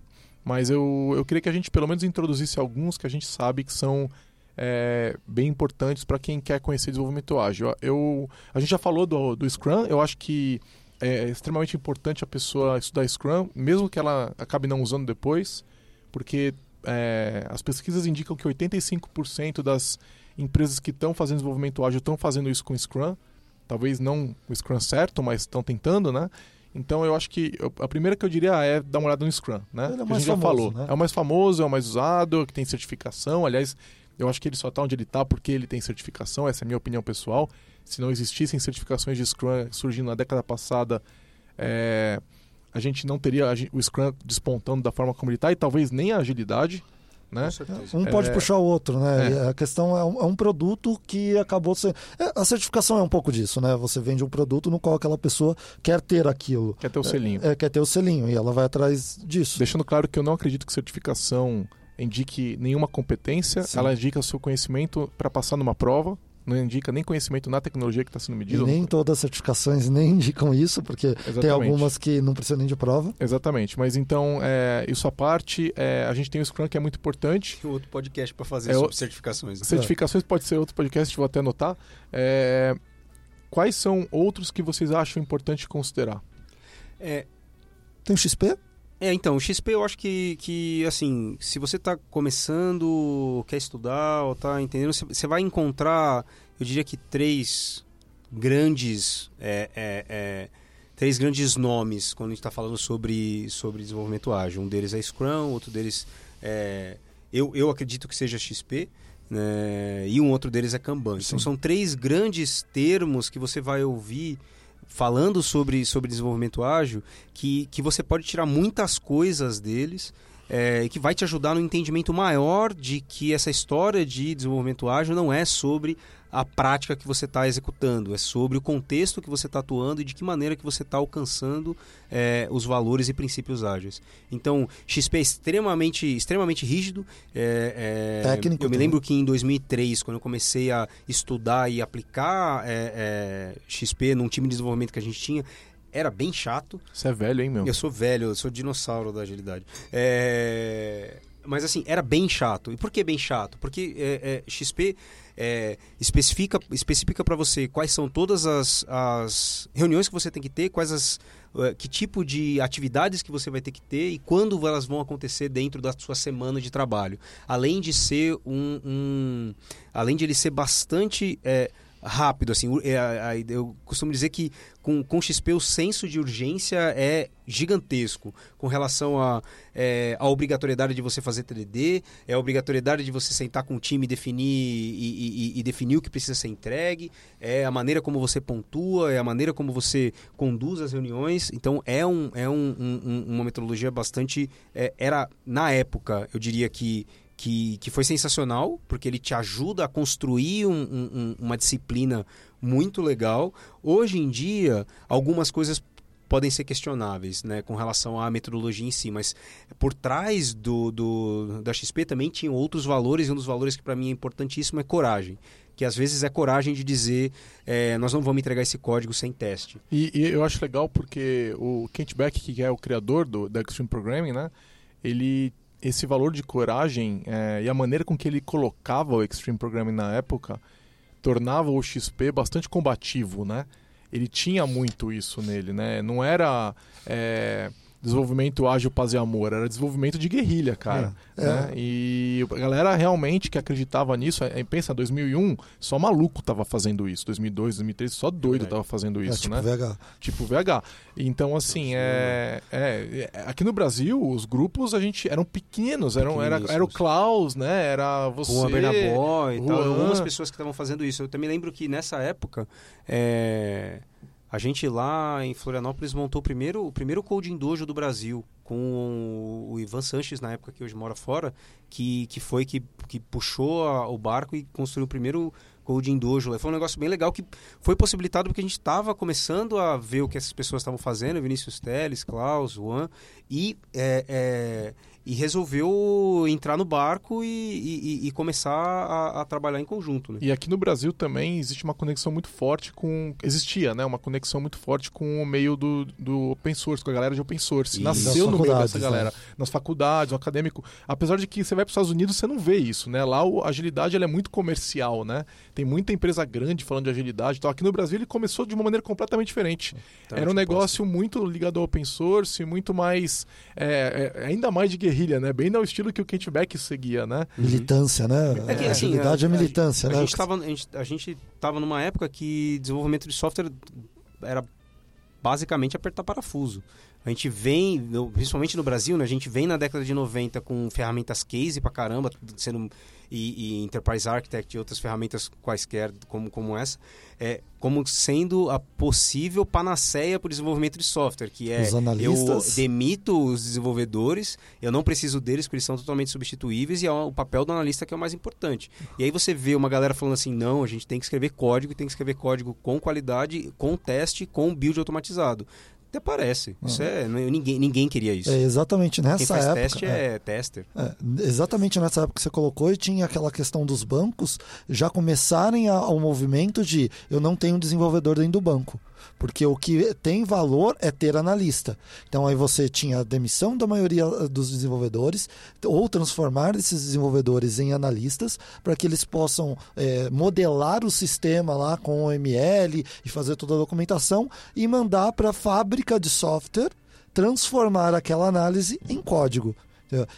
Mas eu, eu queria que a gente pelo menos introduzisse alguns que a gente sabe que são é, bem importantes para quem quer conhecer desenvolvimento ágil. Eu, a gente já falou do, do Scrum, eu acho que é extremamente importante a pessoa estudar Scrum, mesmo que ela acabe não usando depois, porque é, as pesquisas indicam que 85% das empresas que estão fazendo desenvolvimento ágil estão fazendo isso com Scrum. Talvez não o Scrum certo, mas estão tentando, né? Então eu acho que a primeira que eu diria é dar uma olhada no Scrum, né? Ele é que a mais gente já famoso, falou. né? É o mais famoso, é o mais usado, que tem certificação. Aliás, eu acho que ele só está onde ele está porque ele tem certificação, essa é a minha opinião pessoal. Se não existissem certificações de Scrum surgindo na década passada, é, a gente não teria o Scrum despontando da forma como ele está e talvez nem a agilidade, né? Um pode É. puxar o outro, né? É. A questão é um, é um produto que acabou sendo. é, a certificação é um pouco disso, né? Você vende um produto no qual aquela pessoa quer ter aquilo. Quer ter o selinho. É, quer ter o selinho e ela vai atrás disso. Deixando claro que eu não acredito que certificação indique nenhuma competência, Sim. ela indica o seu conhecimento para passar numa prova, não indica nem conhecimento na tecnologia que está sendo E medida. nem todas as certificações nem indicam isso, porque tem Exatamente. algumas que não precisam nem de prova. Exatamente, mas então, é, isso à parte, é, a gente tem o Scrum que é muito importante. Tem outro podcast para fazer É sobre certificações. né? Certificações pode ser outro podcast, vou até anotar. É, quais são outros que vocês acham importante considerar? É, Tem o XP? É, então, o XP eu acho que, que assim, se você está começando, quer estudar ou tá entendendo, você- vai encontrar, eu diria que três grandes, é, é, é, três grandes nomes quando a gente está falando sobre, sobre desenvolvimento ágil. Um deles é Scrum, outro deles é, eu, eu acredito que seja XP, né, e um outro deles é Kanban. Então são três grandes termos que você vai ouvir falando sobre, sobre desenvolvimento ágil que, que você pode tirar muitas coisas deles é, que vai te ajudar no entendimento maior de que essa história de desenvolvimento ágil não é sobre a prática que você está executando, é sobre o contexto que você está atuando e de que maneira que você está alcançando é, os valores e princípios ágeis. Então, XP é extremamente, extremamente rígido. é, é, Técnico Eu me lembro que em 2003, quando eu comecei a estudar e aplicar é, é, XP num time de desenvolvimento que a gente tinha, era bem chato. Você é velho, hein, meu? Eu sou velho, eu sou dinossauro da agilidade. É, Mas assim, era bem chato. E por que bem chato? Porque é, é, XP é, especifica especifica para você quais são todas as, as reuniões que você tem que ter, quais as eh, que tipo de atividades que você vai ter que ter e quando elas vão acontecer dentro da sua semana de trabalho. Além de ser um, um- além de ele ser bastante eh, rápido, assim, é, eu costumo dizer que com, com XP o senso de urgência é gigantesco com relação a, é, a obrigatoriedade de você fazer TDD, é a obrigatoriedade de você sentar com o time e definir, e, e- e definir o que precisa ser entregue, é a maneira como você pontua, é a maneira como você conduz as reuniões. Então é, um, é um- um- uma metodologia bastante. é, era, na época, eu diria que que, que foi sensacional, porque ele te ajuda a construir um- um- um- uma disciplina muito legal. Hoje em dia, algumas coisas podem ser questionáveis né, com relação à metodologia em si, mas por trás do, do- da XP também tinha outros valores, e um dos valores que para mim é importantíssimo é coragem. Que às vezes é coragem de dizer é, nós não vamos entregar esse código sem teste. E, e eu acho legal porque o Kent Beck, que é o criador do, da Extreme Programming, né? Ele esse valor de coragem é, e a maneira com que ele colocava o Extreme Programming na época tornava o XP bastante combativo, né? ele tinha muito isso nele, né? Não era é, desenvolvimento ágil, paz e amor, era desenvolvimento de guerrilha, cara. É, né? E a galera realmente que acreditava nisso, é, pensa, 2001, só maluco tava fazendo isso. 2002, 2003, só doido É. tava fazendo É, isso, tipo né? VH. Tipo VH. Então, assim, é, é, é- Aqui no Brasil, os grupos a gente eram pequenos. Eram, era, era o Klaus, né? Era você. Juan Bernaboy e tal, algumas pessoas que estavam fazendo isso. Eu também lembro que nessa época, é, a gente lá em Florianópolis montou o primeiro, o primeiro coding dojo do Brasil, com o Ivan Sanches, na época que hoje mora fora, que, que foi que, que puxou a- o barco e construiu o primeiro coding dojo. Foi um negócio bem legal que foi possibilitado porque a gente estava começando a ver o que essas pessoas estavam fazendo, Vinícius Teles, Klaus, Juan, e, é, é, e resolveu entrar no barco e, e- e começar a, a trabalhar em conjunto. Né? E aqui no Brasil também existe uma conexão muito forte com. Existia, né? Uma conexão muito forte com o meio do, do open source, com a galera de open source. Isso. Nasceu no meio dessa galera. Nas faculdades, no acadêmico. Apesar de que você vai para os Estados Unidos, você não vê isso, né? Lá a agilidade ela é muito comercial, né? Tem muita empresa grande falando de agilidade. Então aqui no Brasil ele começou de uma maneira completamente diferente. Então, Era um negócio muito ligado ao open source, muito mais. é, é, ainda mais de guerrilha, né? Bem no estilo que o Kent Beck seguia, né? Militância, né? É que, assim, Agilidade é a- militância, a, né? gente tava, a, gente, a gente tava numa época que desenvolvimento de software era basicamente apertar parafuso. A gente vem, no- principalmente no Brasil, né, a gente vem na década de 90 com ferramentas case pra caramba, sendo e, e Enterprise Architect e outras ferramentas quaisquer como, como essa, é, como sendo a possível panaceia para o desenvolvimento de software, que é eu demito os desenvolvedores, eu não preciso deles porque eles são totalmente substituíveis e é o papel do analista que é o mais importante. E aí você vê uma galera falando assim, não, a gente tem que escrever código, e tem que escrever código com qualidade, com teste, com build automatizado. Até parece. Isso é, não- ninguém, ninguém queria isso. É exatamente Quem nessa faz época. teste é, tester. É, exatamente nessa época que você colocou e tinha aquela questão dos bancos já começarem a- ao movimento de eu não tenho desenvolvedor dentro do banco. Porque o que tem valor é ter analista. Então aí você tinha a demissão da maioria eh, dos desenvolvedores ou transformar esses desenvolvedores em analistas para que eles possam eh, modelar o sistema lá com o ML e fazer toda a documentação e mandar para a fábrica de software transformar aquela análise em código.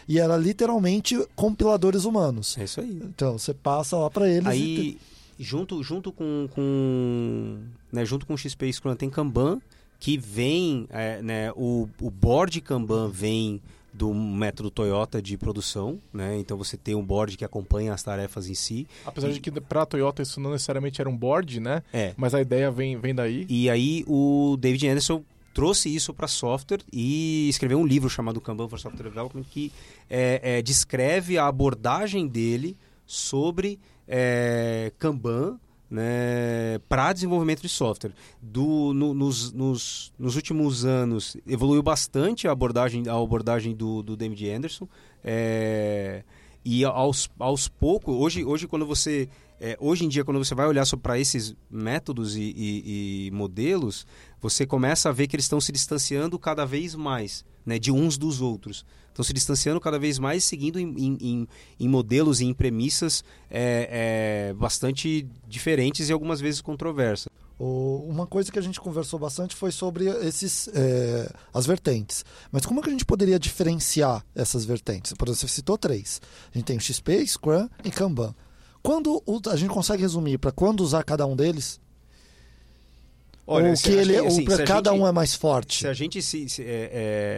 E era literalmente compiladores humanos. É isso aí. Então você passa lá para eles e Aí, junto, junto com, com né, junto com o XP Scrum tem Kanban, que vem, é, né, o, o board Kanban vem do método Toyota de produção, né? Então você tem um board que acompanha as tarefas em si. Apesar de que pra Toyota isso não necessariamente era um board, né? É. Mas a ideia vem, vem daí. E aí o David Anderson trouxe isso para software e escreveu um livro chamado Kanban for Software Development que é, é, descreve a abordagem dele sobre é, Kanban né, para desenvolvimento de software. Do, no- nos, nos, nos últimos anos evoluiu bastante a abordagem, a abordagem do, do David Anderson. é, e aos, aos poucos, hoje, hoje quando você. é, hoje em dia, quando você vai olhar para esses métodos e, e- e modelos, você começa a ver que eles estão se distanciando cada vez mais né, de uns dos outros. Estão se distanciando cada vez mais, seguindo em, em- em- modelos e em premissas é, é, bastante diferentes e algumas vezes controversas. Uma coisa que a gente conversou bastante foi sobre esses é, as vertentes. Mas como que a gente poderia diferenciar essas vertentes? Por exemplo, você citou três. A gente tem o XP, Scrum e Kanban. Quando a gente consegue resumir para quando usar cada um deles? Ou se- que ele, que, ou assim, para se a cada gente- um é mais forte? Se a gente se. se- é,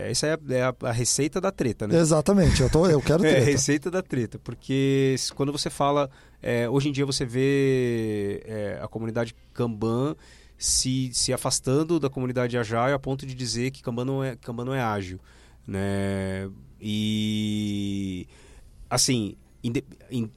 é, essa é, a, é a- a receita da treta, né? Exatamente, eu, tô, eu quero [LAUGHS] É, treta. receita da treta, porque quando você fala, é, hoje em dia você vê é, a comunidade Kanban se, se afastando da comunidade Agile a ponto de dizer que Kanban não é, Kanban não é ágil, né? E assim,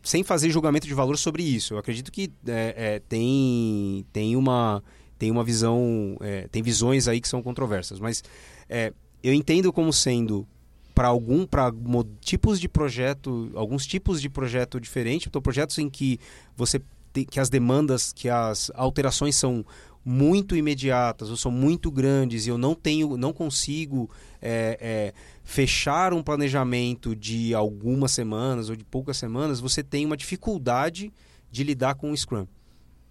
sem fazer julgamento de valor sobre isso, eu acredito que é, é, tem tem uma tem uma visão, é, tem visões aí que são controversas, mas é, eu entendo como sendo para algum para tipos de projeto, alguns tipos de projeto diferente, então projetos em que você tem, que as demandas, que as alterações são muito imediatas ou são muito grandes e eu não tenho, não consigo é, é, fechar um planejamento de algumas semanas ou de poucas semanas, você tem uma dificuldade de lidar com o Scrum.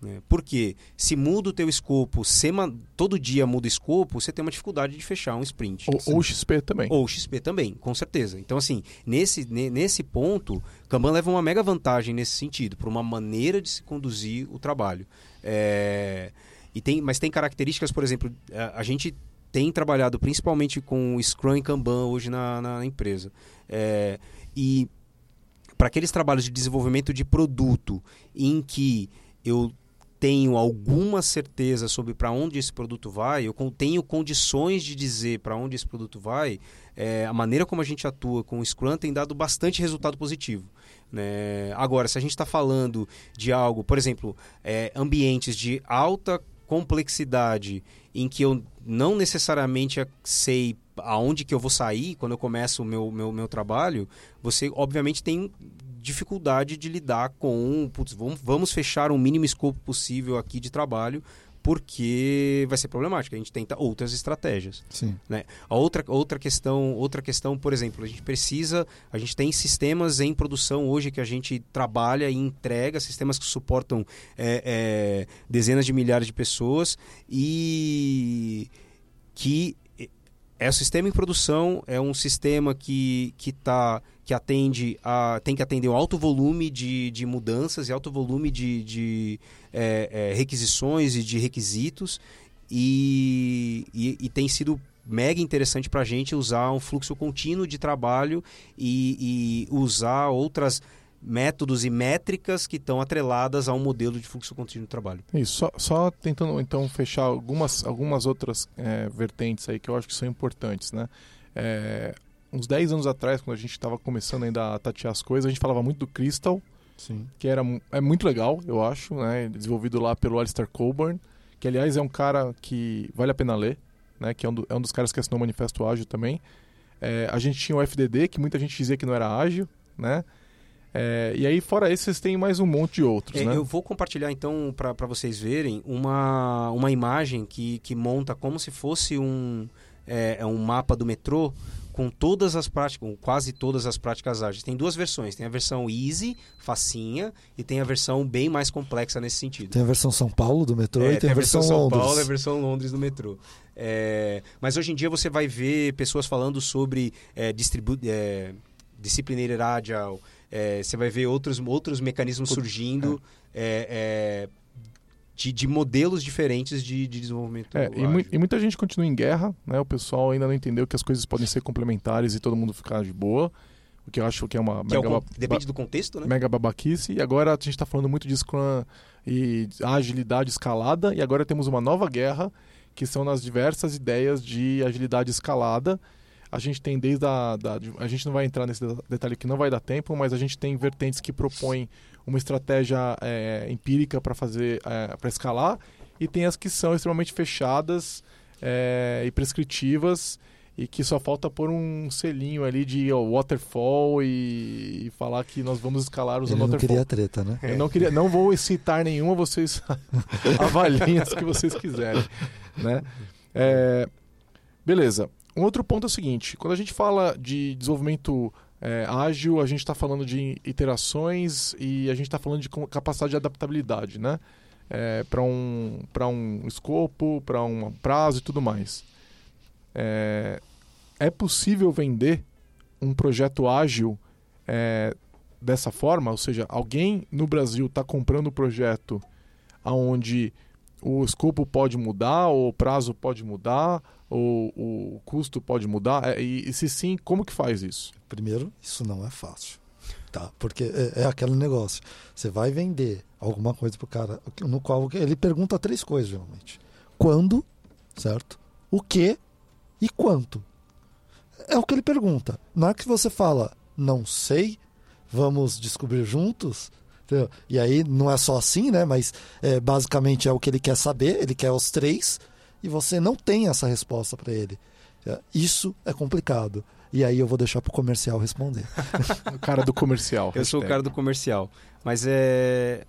Né? Porque se muda o teu escopo, sema, todo dia muda o escopo, você tem uma dificuldade de fechar um sprint. Ou, ou XP também. Ou XP também, com certeza. Então, assim, nesse, nesse ponto, Kanban leva uma mega vantagem nesse sentido, para uma maneira de se conduzir o trabalho. É... E tem, mas tem características, por exemplo, a, a gente tem trabalhado principalmente com Scrum e Kanban hoje na, na empresa. É... E para aqueles trabalhos de desenvolvimento de produto em que eu tenho alguma certeza sobre para onde esse produto vai, eu tenho condições de dizer para onde esse produto vai, é, a maneira como a gente atua com o Scrum tem dado bastante resultado positivo. Né? Agora, se a gente está falando de algo, por exemplo, é, ambientes de alta complexidade em que eu não necessariamente sei aonde que eu vou sair quando eu começo o meu, meu, meu trabalho, você obviamente tem dificuldade de lidar com, putz, vamos, vamos fechar o mínimo escopo possível aqui de trabalho, porque vai ser problemático. A gente tenta outras estratégias. Sim. Né? A outra, outra questão, outra questão, por exemplo, a gente precisa, a gente tem sistemas em produção hoje que a gente trabalha e entrega, sistemas que suportam é, é, dezenas de milhares de pessoas e que é o sistema em produção, é um sistema que, que, tá, que atende a, tem que atender um alto volume de, de mudanças e alto volume de, de é, é, requisições e de requisitos e, e, e tem sido mega interessante para a gente usar um fluxo contínuo de trabalho e, e usar outras métodos e métricas que estão atreladas a um modelo de fluxo contínuo de trabalho. Isso, só, só tentando então fechar algumas, algumas outras é, vertentes aí que eu acho que são importantes, né? É, uns 10 anos atrás, quando a gente estava começando ainda a tatear as coisas, a gente falava muito do Crystal, Sim. que era, é muito legal, eu acho, né? Desenvolvido lá pelo Alistair Coburn, que aliás é um cara que vale a pena ler, né? Que é um, do, é um dos caras que assinou o Manifesto Ágil também. É, a gente tinha o FDD, que muita gente dizia que não era ágil, né? É, e aí, fora esse, vocês têm mais um monte de outros, É, né? Eu vou compartilhar então para vocês verem uma, uma imagem que, que monta como se fosse um, é, é um mapa do metrô com todas as práticas, com quase todas as práticas ágeis. Tem duas versões, tem a versão easy, facinha, e tem a versão bem mais complexa nesse sentido. Tem a versão São Paulo do metrô É, e tem, a versão, São Londres. Paulo e a versão Londres do metrô. É, mas hoje em dia você vai ver pessoas falando sobre é, distribu é, disciplinar agile, é, você vai ver outros, outros mecanismos surgindo é, é, de, de modelos diferentes de, de desenvolvimento. É, e, mu- e muita gente continua em guerra, né? O pessoal ainda não entendeu que as coisas podem ser complementares e todo mundo ficar de boa. O que eu acho que é uma Que é o mega, con- ba- depende do contexto, né? mega babaquice. E agora a gente está falando muito de Scrum e agilidade escalada. E agora temos uma nova guerra, que são nas diversas ideias de agilidade escalada. A gente tem desde a... Da, a gente não vai entrar nesse de- detalhe que não vai dar tempo, mas a gente tem vertentes que propõem uma estratégia é, empírica para fazer para escalar e tem as que são extremamente fechadas é, e prescritivas e que só falta pôr um selinho ali de ó, waterfall e, e falar que nós vamos escalar usando Ele não waterfall. queria treta, né? Eu não queria, não vou citar nenhuma, vocês [LAUGHS] avaliem as que vocês quiserem, né? É, beleza. Um outro ponto é o seguinte: quando a gente fala de desenvolvimento é, ágil, a gente está falando de iterações e a gente está falando de capacidade de adaptabilidade, né? para um para um escopo, para um prazo e tudo mais. É, é possível vender um projeto ágil é, dessa forma? Ou seja, alguém no Brasil está comprando um projeto onde o escopo pode mudar, ou o prazo pode mudar, ou o custo pode mudar? É, E, e se sim, como que faz isso? Primeiro, isso não é fácil. Tá? Porque é, é aquele negócio. Você vai vender alguma coisa pro cara no qual ele pergunta três coisas, geralmente. Quando, certo? O que e quanto. É o que ele pergunta. Na hora que você fala, não sei, vamos descobrir juntos. entendeu? E aí não é só assim, né? Mas é, basicamente é o que ele quer saber, ele quer os três, e você não tem essa resposta para ele. É, Isso é complicado. E aí eu vou deixar pro comercial responder. [LAUGHS] O cara do comercial. Eu sou o cara do comercial. Mas é.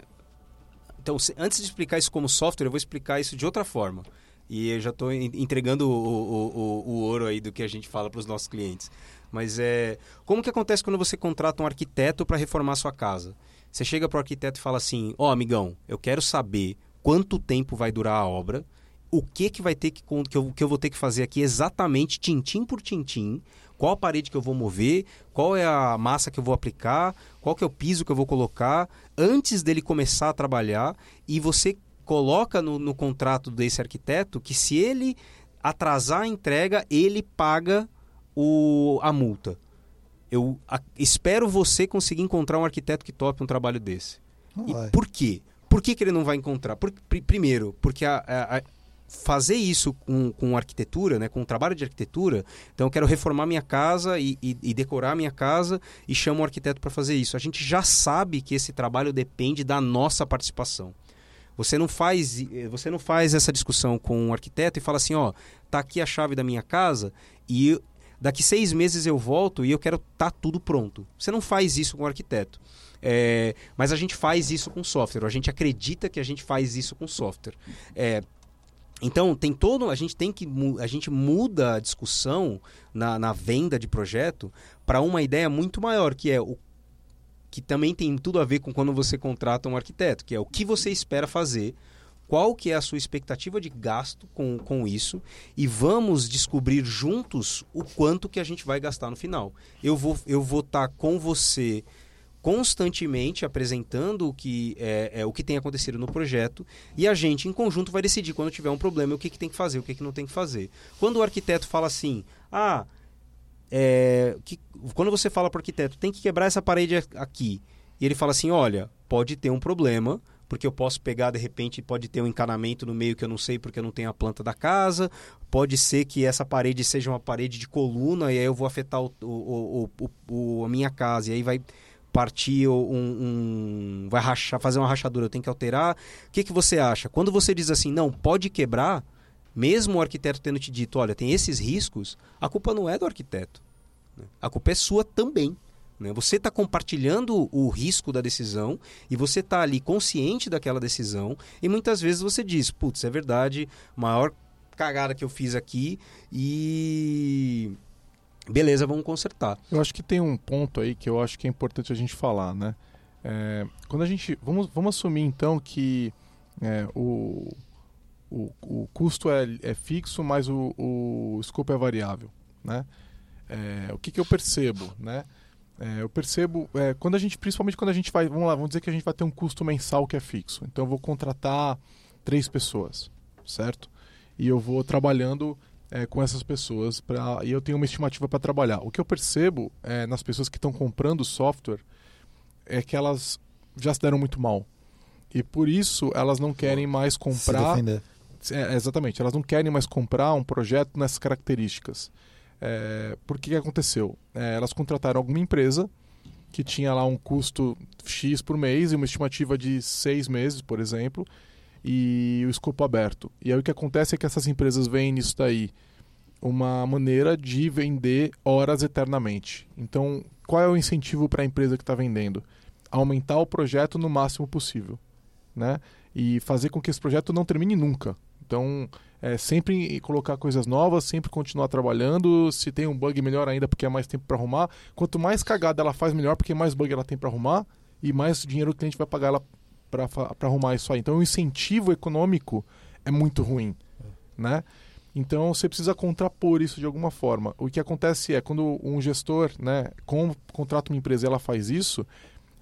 Então, se- antes de explicar isso como software, eu vou explicar isso de outra forma. E eu já estou entregando o, o, o, o ouro aí do que a gente fala para os nossos clientes. Mas é. Como que acontece quando você contrata um arquiteto para reformar sua casa? Você chega pro arquiteto e fala assim: "Ó, amigão, eu quero saber quanto tempo vai durar a obra, o que que vai ter que que eu, que eu vou ter que fazer aqui exatamente tintim por tintim, qual a parede que eu vou mover, qual é a massa que eu vou aplicar, qual que é o piso que eu vou colocar, antes dele começar a trabalhar, e você coloca no, no contrato desse arquiteto que se ele atrasar a entrega, ele paga o, a multa. Eu a, espero você conseguir encontrar um arquiteto que tope um trabalho desse. E por quê? Por que, que ele não vai encontrar? Por- pri- primeiro, porque a- a- fazer isso com, com arquitetura, né, com um trabalho de arquitetura, então eu quero reformar minha casa e, e- e decorar minha casa e chamo um arquiteto para fazer isso. A gente já sabe que esse trabalho depende da nossa participação. Você não faz, eh, você não faz essa discussão com um arquiteto e fala assim, ó, tá aqui a chave da minha casa e daqui seis meses eu volto e eu quero tá tudo pronto. Você não faz isso com o arquiteto. É, mas a gente faz isso com software. A gente acredita que a gente faz isso com software. É, então tem todo, a gente tem que a gente muda a discussão na, na venda de projeto para uma ideia muito maior que é o que também tem tudo a ver com quando você contrata um arquiteto, que é o que você espera fazer, qual que é a sua expectativa de gasto com, com isso e vamos descobrir juntos o quanto que a gente vai gastar no final. Eu vou eu vou estar com você constantemente apresentando o que é, é, o que tem acontecido no projeto e a gente em conjunto vai decidir quando tiver um problema o que, que tem que fazer, o que, que não tem que fazer. Quando o arquiteto fala assim, ah, é, que, quando você fala para o arquiteto, tem que quebrar essa parede aqui, e ele fala assim, olha, pode ter um problema, porque eu posso pegar, de repente, pode ter um encanamento no meio que eu não sei porque eu não tenho a planta da casa, pode ser que essa parede seja uma parede de coluna, e aí eu vou afetar o- o- o- o- a minha casa, e aí vai partir um, um- vai rachar, fazer uma rachadura, eu tenho que alterar. O que, que você acha? Quando você diz assim, não, pode quebrar, mesmo o arquiteto tendo te dito, olha, tem esses riscos, a culpa não é do arquiteto. né? A culpa é sua também. né? Você está compartilhando o risco da decisão e você está ali consciente daquela decisão e muitas vezes você diz, putz, é verdade, maior cagada que eu fiz aqui e beleza, vamos consertar. Eu acho que tem um ponto aí que eu acho que é importante a gente falar, né? É, quando a gente. Vamos, vamos assumir então que é, o, o, o custo é, é fixo, mas o, o escopo é variável, né? É, o que, que eu percebo, né? É, eu percebo é, quando a gente, principalmente quando a gente vai, vamos lá, vamos dizer que a gente vai ter um custo mensal que é fixo. Então eu vou contratar três pessoas, certo? E eu vou trabalhando é, com essas pessoas pra, e eu tenho uma estimativa para trabalhar. O que eu percebo é, nas pessoas que estão comprando software é que elas já se deram muito mal. E por isso elas não querem mais comprar. É, exatamente, elas não querem mais comprar um projeto nessas características. É, por que que aconteceu? É, elas contrataram alguma empresa que tinha lá um custo X por mês e uma estimativa de seis meses, por exemplo, e o escopo aberto. E aí o que acontece é que essas empresas veem nisso daí uma maneira de vender horas eternamente. Então, qual é o incentivo para a empresa que está vendendo? Aumentar o projeto no máximo possível, né? E fazer com que esse projeto não termine nunca. Então, é, sempre colocar coisas novas, sempre continuar trabalhando. Se tem um bug, melhor ainda, porque é mais tempo para arrumar. Quanto mais cagada ela faz, melhor, porque mais bug ela tem para arrumar e mais dinheiro o cliente vai pagar ela para arrumar isso aí. Então, o incentivo econômico é muito ruim, né? Então, você precisa contrapor isso de alguma forma. O que acontece é, quando um gestor né, com, contrata uma empresa e ela faz isso,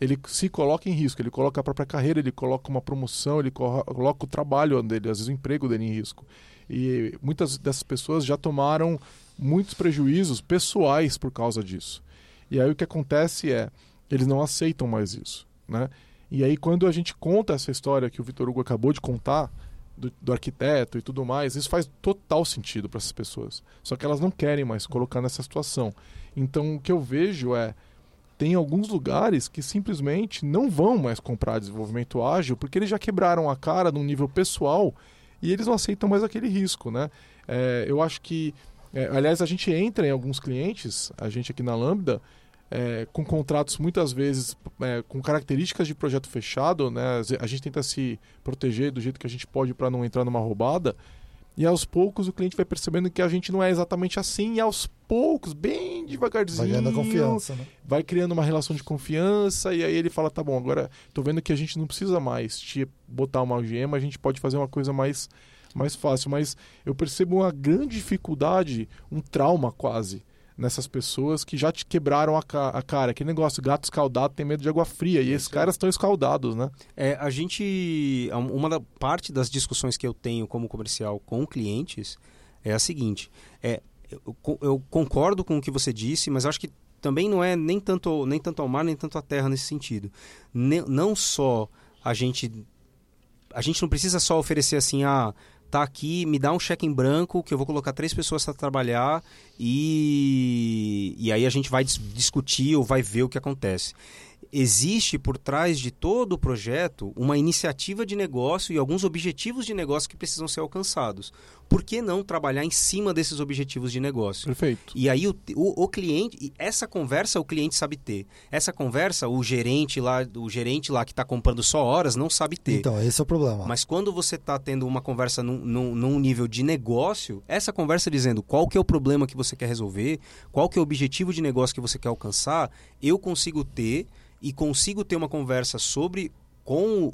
ele se coloca em risco, ele coloca a própria carreira, ele coloca uma promoção, ele co- coloca o trabalho dele, às vezes o emprego dele em risco. E muitas dessas pessoas já tomaram muitos prejuízos pessoais por causa disso. E aí o que acontece é, eles não aceitam mais isso, né? E aí quando a gente conta essa história que o Vitor Hugo acabou de contar, do, do arquiteto e tudo mais, isso faz total sentido para essas pessoas. Só que elas não querem mais colocar nessa situação. Então o que eu vejo é tem alguns lugares que simplesmente não vão mais comprar desenvolvimento ágil porque eles já quebraram a cara num nível pessoal e eles não aceitam mais aquele risco, né? É, eu acho que, é, aliás, a gente entra em alguns clientes, a gente aqui na Lambda, é, com contratos muitas vezes é, com características de projeto fechado, né? A gente tenta se proteger do jeito que a gente pode para não entrar numa roubada. E aos poucos o cliente vai percebendo que a gente não é exatamente assim, e aos poucos, bem devagarzinho, Vai ganhando confiança, né? vai criando uma relação de confiança, e aí ele fala: tá bom, agora tô vendo que a gente não precisa mais te botar uma algema, a gente pode fazer uma coisa mais, mais fácil. Mas eu percebo uma grande dificuldade, um trauma quase. Nessas pessoas que já te quebraram a, ca- a cara. Aquele negócio, gato escaldado tem medo de água fria. E esses caras estão escaldados, né? É, a gente. Uma da parte das discussões que eu tenho como comercial com clientes é a seguinte: é, eu, eu concordo com o que você disse, mas acho que também não é nem tanto, nem tanto ao mar, nem tanto à terra nesse sentido. Ne- não só a gente. A gente não precisa só oferecer assim, ah, tá aqui, me dá um cheque em branco que eu vou colocar três pessoas para trabalhar e, e aí a gente vai dis- discutir ou vai ver o que acontece existe por trás de todo o projeto uma iniciativa de negócio e alguns objetivos de negócio que precisam ser alcançados. Por que não trabalhar em cima desses objetivos de negócio? Perfeito. E aí o, o, o cliente, e essa conversa o cliente sabe ter. Essa conversa o gerente lá, o gerente lá que está comprando só horas não sabe ter. Então, esse é o problema. Mas quando você está tendo uma conversa num, num, num nível de negócio, essa conversa dizendo qual que é o problema que você quer resolver, qual que é o objetivo de negócio que você quer alcançar, eu consigo ter e consigo ter uma conversa sobre com o-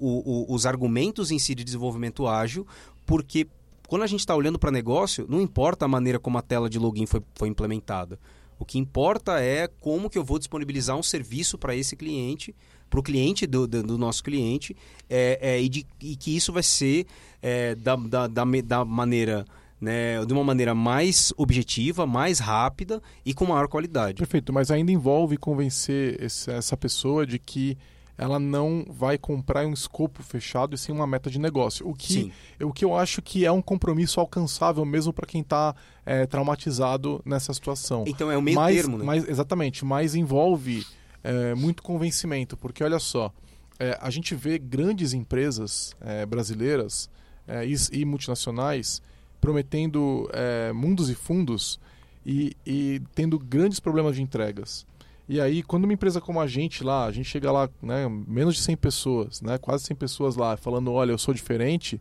o- os argumentos em si de desenvolvimento ágil, porque quando a gente está olhando para negócio, não importa a maneira como a tela de login foi, foi implementada. O que importa é como que eu vou disponibilizar um serviço para esse cliente, para o cliente do, do- do nosso cliente, é, é, e, de- e que isso vai ser é, da, da, da, da maneira, né, de uma maneira mais objetiva, mais rápida e com maior qualidade. Perfeito, mas ainda envolve convencer essa pessoa de que ela não vai comprar um escopo fechado e sim uma meta de negócio. O que, o que eu acho que é um compromisso alcançável mesmo para quem está traumatizado nessa situação. Então é o meio mas, termo, né? mas- exatamente, mas envolve é, muito convencimento, porque olha só, é, a gente vê grandes empresas é, brasileiras é, e, e multinacionais prometendo é, mundos e fundos e, e tendo grandes problemas de entregas. E aí, quando uma empresa como a gente lá, a gente chega lá, né, menos de 100 pessoas, né, quase 100 pessoas lá, falando, olha, eu sou diferente,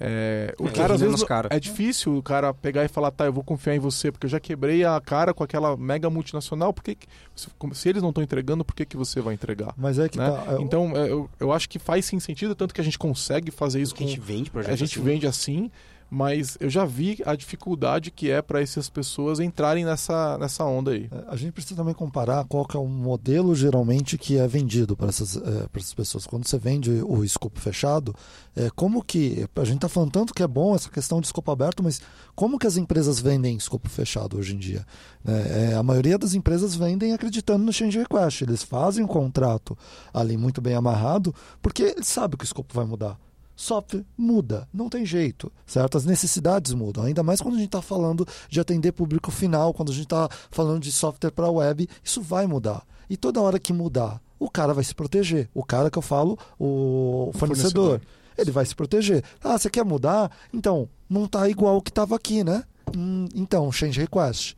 é, o É, cara às rindo vezes cara. é difícil o cara pegar e falar, tá, eu vou confiar em você, porque eu já quebrei a cara com aquela mega multinacional, por que que- se, como- se eles não estão entregando, por que, que você vai entregar? Mas é que né? tá. é, Então, é, eu, eu acho que faz sim sentido, tanto que a gente consegue fazer isso a com, gente vende projetos a gente assim. vende assim, mas eu já vi a dificuldade que é para essas pessoas entrarem nessa, nessa onda aí. É, A gente precisa também comparar qual é o modelo geralmente que é vendido para essas, é, essas pessoas. Quando você vende o escopo fechado, é, como que. A gente está falando tanto que é bom essa questão de escopo aberto, mas como que as empresas vendem escopo fechado hoje em dia? É, é, a maioria das empresas vendem acreditando no change request. Eles fazem um contrato ali muito bem amarrado, porque eles sabem que o escopo vai mudar. Software muda, não tem jeito, certo? As necessidades mudam, ainda mais quando a gente está falando de atender público final, quando a gente está falando de software para web, isso vai mudar. E toda hora que mudar, o cara vai se proteger. O cara que eu falo, o fornecedor, fornecedor. ele vai se proteger. Ah, você quer mudar? Então, não está igual o que estava aqui, né? Hum, então, change request.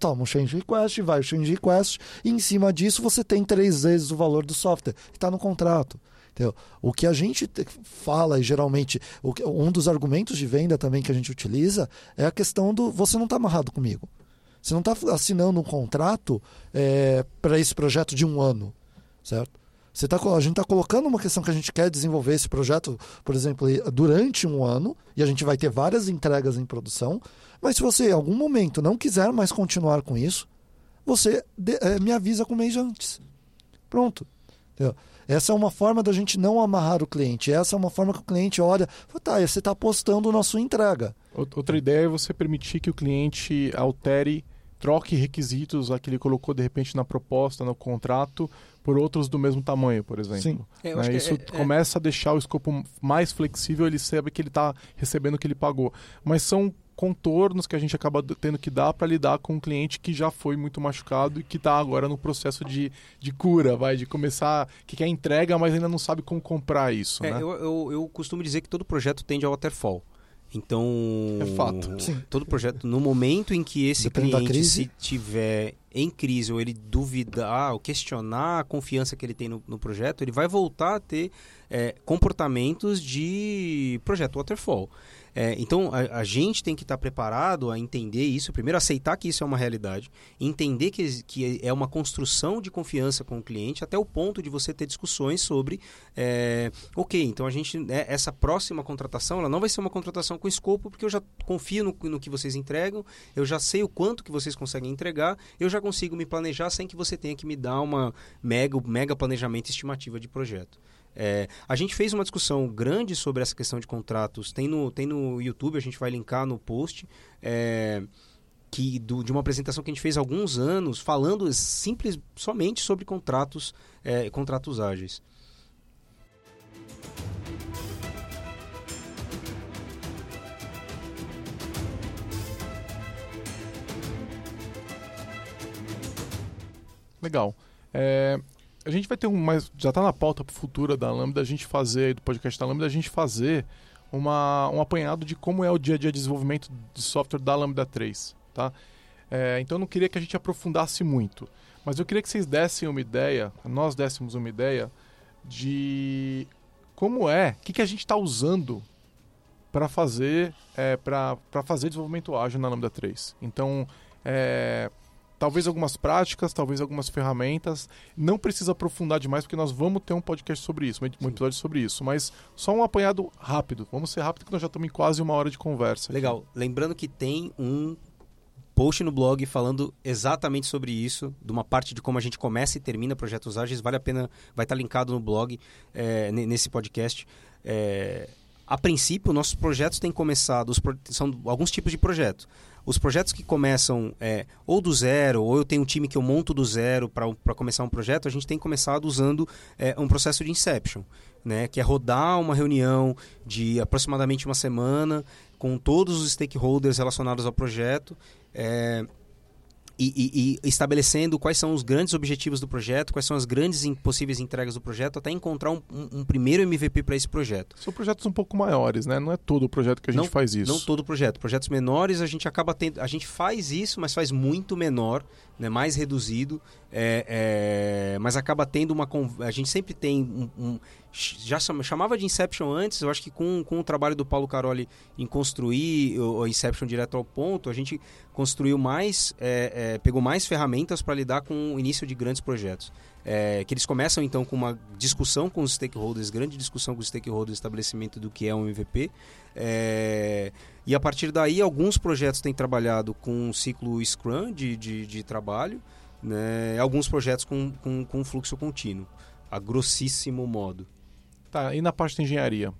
Toma um change request, vai o change request, e em cima disso você tem três vezes o valor do software, que está no contrato. Entendeu? O que a gente te- fala e geralmente que- um dos argumentos de venda também que a gente utiliza é a questão do você não está amarrado comigo. Você não está assinando um contrato para esse projeto de um ano, certo? Você tá, a gente está colocando uma questão que a gente quer desenvolver esse projeto, por exemplo, durante um ano, e a gente vai ter várias entregas em produção, mas se você em algum momento não quiser mais continuar com isso, você de- eh, me avisa com um mês antes. Pronto. Entendeu? Essa é uma forma da gente não amarrar o cliente. Essa é uma forma que o cliente olha, fala, tá, você está apostando na sua entrega. Out- Outra ideia é você permitir que o cliente altere, troque requisitos a que ele colocou de repente na proposta, no contrato, por outros do mesmo tamanho, por exemplo. Sim. É, eu Né? Isso é- é- começa a deixar o escopo mais flexível, ele sabe que ele está recebendo o que ele pagou. Mas são contornos que a gente acaba tendo que dar para lidar com um cliente que já foi muito machucado e que está agora no processo de, de cura, vai, de começar, que quer entrega, mas ainda não sabe como comprar isso, É, né? eu, eu, eu costumo dizer que todo projeto tende ao waterfall. Então, É fato. Sim. todo projeto, no momento em que esse Depende cliente se tiver em crise ou ele duvidar ou questionar a confiança que ele tem no, no projeto, ele vai voltar a ter é, comportamentos de projeto waterfall. É, então, a, a, gente tem que estar tá preparado a entender isso, primeiro aceitar que isso é uma realidade, entender que, que é uma construção de confiança com o cliente, até o ponto de você ter discussões sobre, é, ok, então a gente, né, essa próxima contratação, ela não vai ser uma contratação com escopo, porque eu já confio no, no que vocês entregam, eu já sei o quanto que vocês conseguem entregar, eu já consigo me planejar sem que você tenha que me dar uma mega, mega planejamento estimativa de projeto. É, a gente fez uma discussão grande sobre essa questão de contratos. Tem no, tem no YouTube, a gente vai linkar no post. É, que do, de uma apresentação que a gente fez há alguns anos, falando simples somente sobre contratos, é, contratos ágeis. Legal. É, a gente vai ter um mais. Já está na pauta futura da Lambda, a gente fazer, do podcast da Lambda, a gente fazer uma, um apanhado de como é o dia a dia de desenvolvimento de software da Lambda 3. Tá? É, então eu não queria que a gente aprofundasse muito. Mas eu queria que vocês dessem uma ideia, nós dessemos uma ideia de como é, o que, que a gente está usando para fazer é, para fazer desenvolvimento ágil na Lambda 3. Então, é, talvez algumas práticas, talvez algumas ferramentas. Não precisa aprofundar demais, porque nós vamos ter um podcast sobre isso, um episódio sobre isso. Mas só um apanhado rápido. Vamos ser rápido, porque nós já estamos em quase uma hora de conversa. Legal. Lembrando que tem um post no blog falando exatamente sobre isso, de uma parte de como a gente começa e termina projetos ágeis. Vale a pena, vai estar linkado no blog, é, nesse podcast. É, a princípio, nossos projetos têm começado, são alguns tipos de projeto. Os projetos que começam é, ou do zero, ou eu tenho um time que eu monto do zero para começar um projeto, a gente tem começado usando é, um processo de inception, né, que é rodar uma reunião de aproximadamente uma semana com todos os stakeholders relacionados ao projeto. É, e, e, e, estabelecendo quais são os grandes objetivos do projeto, quais são as grandes possíveis entregas do projeto, até encontrar um, um, um primeiro MVP para esse projeto. São projetos um pouco maiores, né? Não é todo o projeto que a gente não, faz isso. Não todo o projeto. Projetos menores a gente acaba tendo, a gente faz isso, mas faz muito menor, né? mais reduzido, é, é, mas acaba tendo uma. A gente sempre tem um, um já chamava de Inception antes, eu acho que com, com o trabalho do Paulo Caroli em construir o, Inception direto ao ponto, a gente construiu mais, é, é, pegou mais ferramentas para lidar com o início de grandes projetos. É, que eles começam então com uma discussão com os stakeholders, grande discussão com os stakeholders, estabelecimento do que é um MVP. É, e a partir daí, alguns projetos têm trabalhado com um ciclo Scrum de, de, de trabalho, né, alguns projetos com, com, com fluxo contínuo, a grossíssimo modo. Tá, e na parte de engenharia?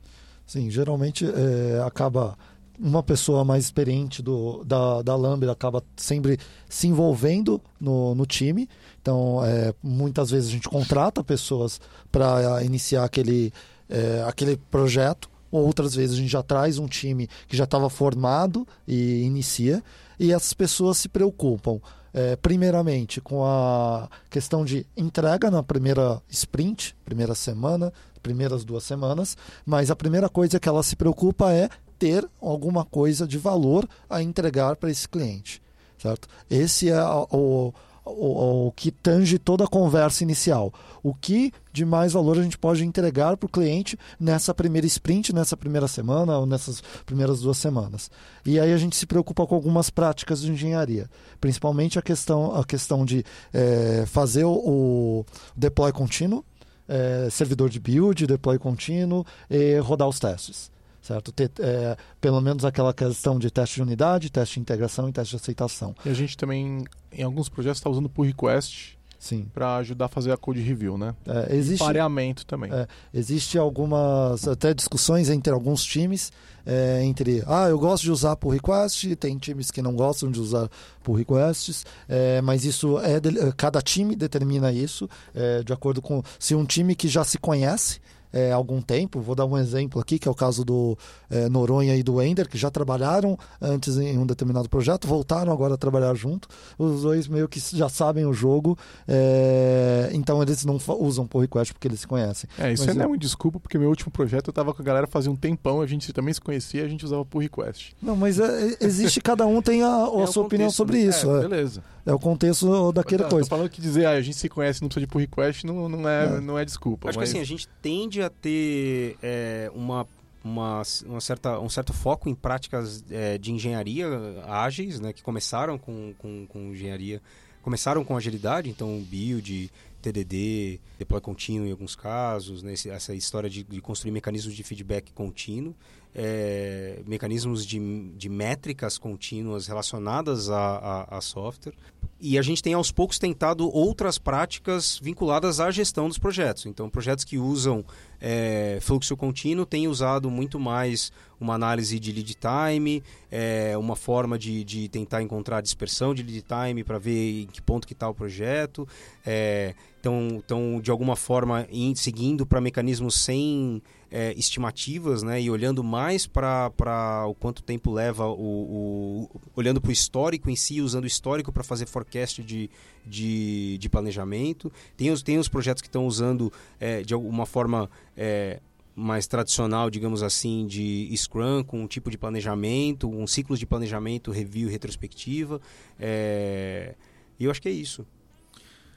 Sim, geralmente é, acaba uma pessoa mais experiente do, da, da Lambda acaba sempre se envolvendo no, no time. Então, é, muitas vezes a gente contrata pessoas para iniciar aquele, é, aquele projeto. Outras vezes a gente já traz um time que já estava formado e inicia. E essas pessoas se preocupam, é, primeiramente, com a questão de entrega na primeira sprint, primeira semana, primeiras duas semanas, mas a primeira coisa que ela se preocupa é ter alguma coisa de valor a entregar para esse cliente, certo? Esse é o, o, o, que tange toda a conversa inicial. O que de mais valor a gente pode entregar para o cliente nessa primeira sprint, nessa primeira semana ou nessas primeiras duas semanas. E aí a gente se preocupa com algumas práticas de engenharia, principalmente a questão, a questão de é, fazer o, o deploy contínuo, é, servidor de build, deploy contínuo e rodar os testes. Certo? Ter, é, pelo menos aquela questão de teste de unidade, teste de integração e teste de aceitação. E a gente também, em alguns projetos, está usando pull request Sim. para ajudar a fazer a code review, né? É, existe, e pareamento também. É, existe algumas até discussões entre alguns times é, entre ah eu gosto de usar pull request, tem times que não gostam de usar pull requests, é, mas isso é cada time determina isso é, de acordo com se um time que já se conhece é, algum tempo. Vou dar um exemplo aqui, que é o caso do é, Noronha e do Ender, que já trabalharam antes em um determinado projeto, voltaram agora a trabalhar junto. Os dois meio que já sabem o jogo, é, então eles não usam pull request porque eles se conhecem. É, isso Mas, não é uma desculpa, porque meu último projeto eu estava com a galera fazia um tempão, a gente também se conhecia, a gente usava pull request. Não, mas é, existe, cada um tem a, a [LAUGHS] é sua opinião contexto, sobre né? isso. É, beleza. É o contexto daquela coisa. Falando que dizer, ah, a gente se conhece não precisa de pull request não, não, é, não é desculpa. Acho mas... que assim, a gente tende a ter é, uma uma, uma certa, um certo foco em práticas é, de engenharia ágeis, né, que começaram com, com, com engenharia, começaram com agilidade, então build, TDD, deploy contínuo em alguns casos, né, essa história de, de construir mecanismos de feedback contínuo, é, mecanismos de, de métricas contínuas relacionadas a, a, a, software. E a gente tem aos poucos tentado outras práticas vinculadas à gestão dos projetos. Então, projetos que usam é, fluxo contínuo têm usado muito mais uma análise de lead time, é, uma forma de, de tentar encontrar dispersão de lead time para ver em que ponto que está o projeto. É, então, então, de alguma forma, in, seguindo para mecanismos sem é, estimativas, né, e olhando mais para o quanto tempo leva, o, o olhando para o histórico em si, usando o histórico para fazer forecast de, de, de, planejamento. Tem os, tem os projetos que estão usando é, de alguma forma é, mais tradicional, digamos assim, de Scrum, com um tipo de planejamento, um ciclo de planejamento, review retrospectiva. É, e eu acho que é isso.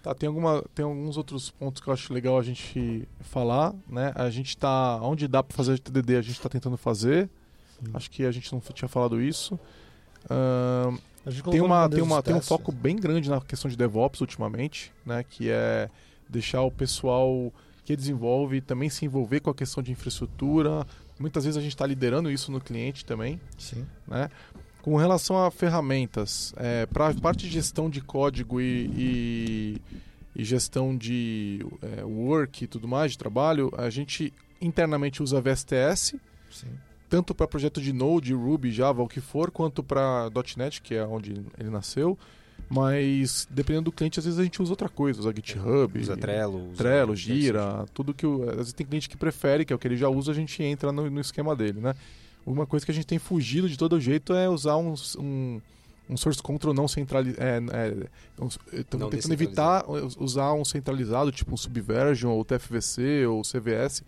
Tá, tem, alguma, tem alguns outros pontos que eu acho legal a gente falar, né? A gente está, onde dá para fazer TDD, a gente está tentando fazer. Sim. Acho que a gente não tinha falado isso. Uh, tem uma, tem, uma, tem um foco bem grande na questão de DevOps ultimamente, né? Que é deixar o pessoal que desenvolve também se envolver com a questão de infraestrutura. Muitas vezes a gente está liderando isso no cliente também. Sim. Né? Com relação a ferramentas, é, para a parte de gestão de código e, e, e gestão de é, work e tudo mais, de trabalho, a gente internamente usa VSTS, Sim. tanto para projeto de Node, Ruby, Java, o que for, quanto para .NET, que é onde ele nasceu. Mas dependendo do cliente, às vezes a gente usa outra coisa, usa GitHub, usa Trello, usa Trello, Gira, tudo que o, às vezes tem cliente que prefere, que é o que ele já usa, a gente entra no, no esquema dele, né? Uma coisa que a gente tem fugido de todo jeito é usar um, um, um source control não centralizado. É, é, Estamos tentando evitar usar um centralizado, tipo um Subversion, ou TFVC, ou CVS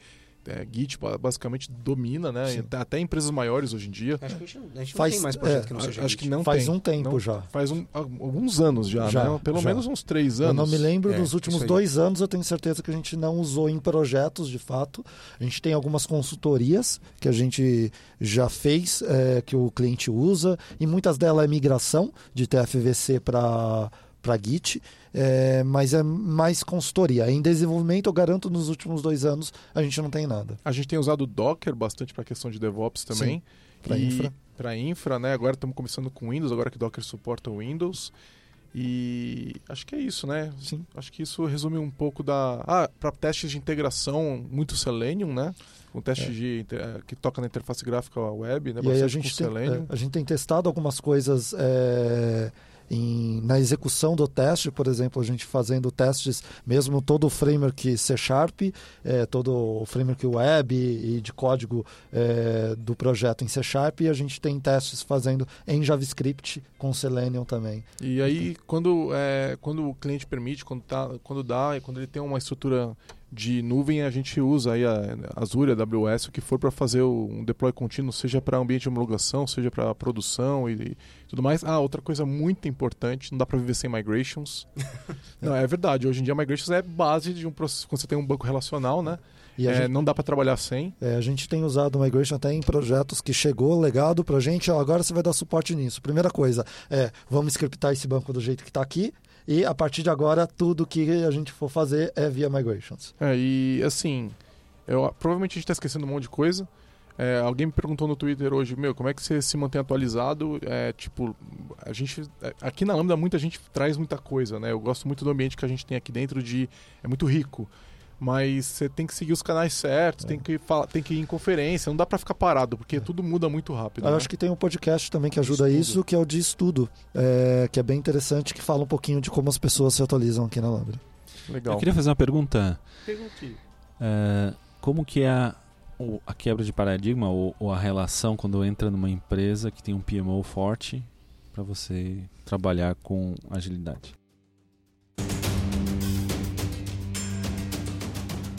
é, Git basicamente domina, né? Até empresas maiores hoje em dia. Acho que a gente não, a gente faz, não tem mais projeto é, que não seja Acho Git. que não faz tem. um tempo não, já. Faz um, alguns anos já, já né? Pelo já. menos uns três anos. Eu não me lembro é, dos últimos dois anos, eu tenho certeza que a gente não usou em projetos, de fato. A gente tem algumas consultorias que a gente já fez, é, que o cliente usa, e muitas delas é migração de TFVC para Git é, mas é mais consultoria. Em desenvolvimento, eu garanto, nos últimos dois anos, a gente não tem nada. A gente tem usado Docker bastante para a questão de DevOps também. Para infra. Para infra, né? Agora estamos começando com Windows, agora que Docker suporta o Windows. E acho que é isso, né? Sim. Acho que isso resume um pouco da. Ah, para testes de integração, muito Selenium, né? Um teste é. de, eh, que toca na interface gráfica web, né? E aí a gente, tem, é, a gente tem testado algumas coisas. É em, na execução do teste, por exemplo, a gente fazendo testes, mesmo todo o framework C Sharp, é, todo o framework web e, de código é, do projeto em C Sharp, e a gente tem testes fazendo em JavaScript com Selenium também. E aí, quando, é, quando o cliente permite, quando, tá, quando dá, quando ele tem uma estrutura de nuvem a gente usa aí a Azure, a AWS, o que for para fazer um deploy contínuo, seja para ambiente de homologação, seja para produção e, e, tudo mais. Ah, outra coisa muito importante, não dá para viver sem migrations. [LAUGHS] não, é verdade, hoje em dia migrations é base de um processo, quando você tem um banco relacional, né? E é, gente, não dá para trabalhar sem. É, a gente tem usado Migration até em projetos que chegou legado para a gente, ó, agora você vai dar suporte nisso. Primeira coisa é, vamos scriptar esse banco do jeito que está aqui, e a partir de agora, tudo que a gente for fazer é via migrations. É, e assim, eu, provavelmente a gente está esquecendo um monte de coisa. É, alguém me perguntou no Twitter hoje, meu, como é que você se mantém atualizado? É, tipo, a gente. É, aqui na Lambda muita gente traz muita coisa, né? Eu gosto muito do ambiente que a gente tem aqui dentro de. É muito rico mas você tem que seguir os canais certos, é. tem, que falar, tem que ir em conferência, não dá para ficar parado, porque é. tudo muda muito rápido. Eu né? acho que tem um podcast também que ajuda isso, que é o de estudo, é, que é bem interessante, que fala um pouquinho de como as pessoas se atualizam aqui na Lambda. Legal. Eu queria fazer uma pergunta. Pergunte. É, como que é a, a quebra de paradigma ou, ou a relação quando entra numa empresa que tem um PMO forte para você trabalhar com agilidade?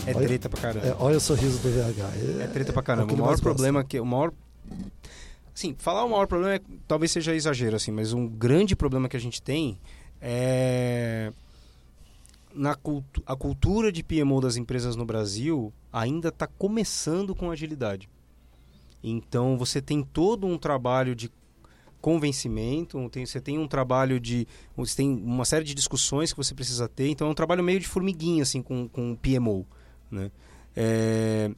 É olha, treta pra caramba. É, olha o sorriso do VH. É, é treta pra caramba. É o, o maior problema que. O maior. Sim, falar o maior problema é, talvez seja exagero, assim, mas um grande problema que a gente tem é. Na cultu a cultura de PMO das empresas no Brasil ainda está começando com agilidade. Então você tem todo um trabalho de convencimento, tem, você tem um trabalho de. Você tem uma série de discussões que você precisa ter, então é um trabalho meio de formiguinha, assim, com, com o PMO. Né? É,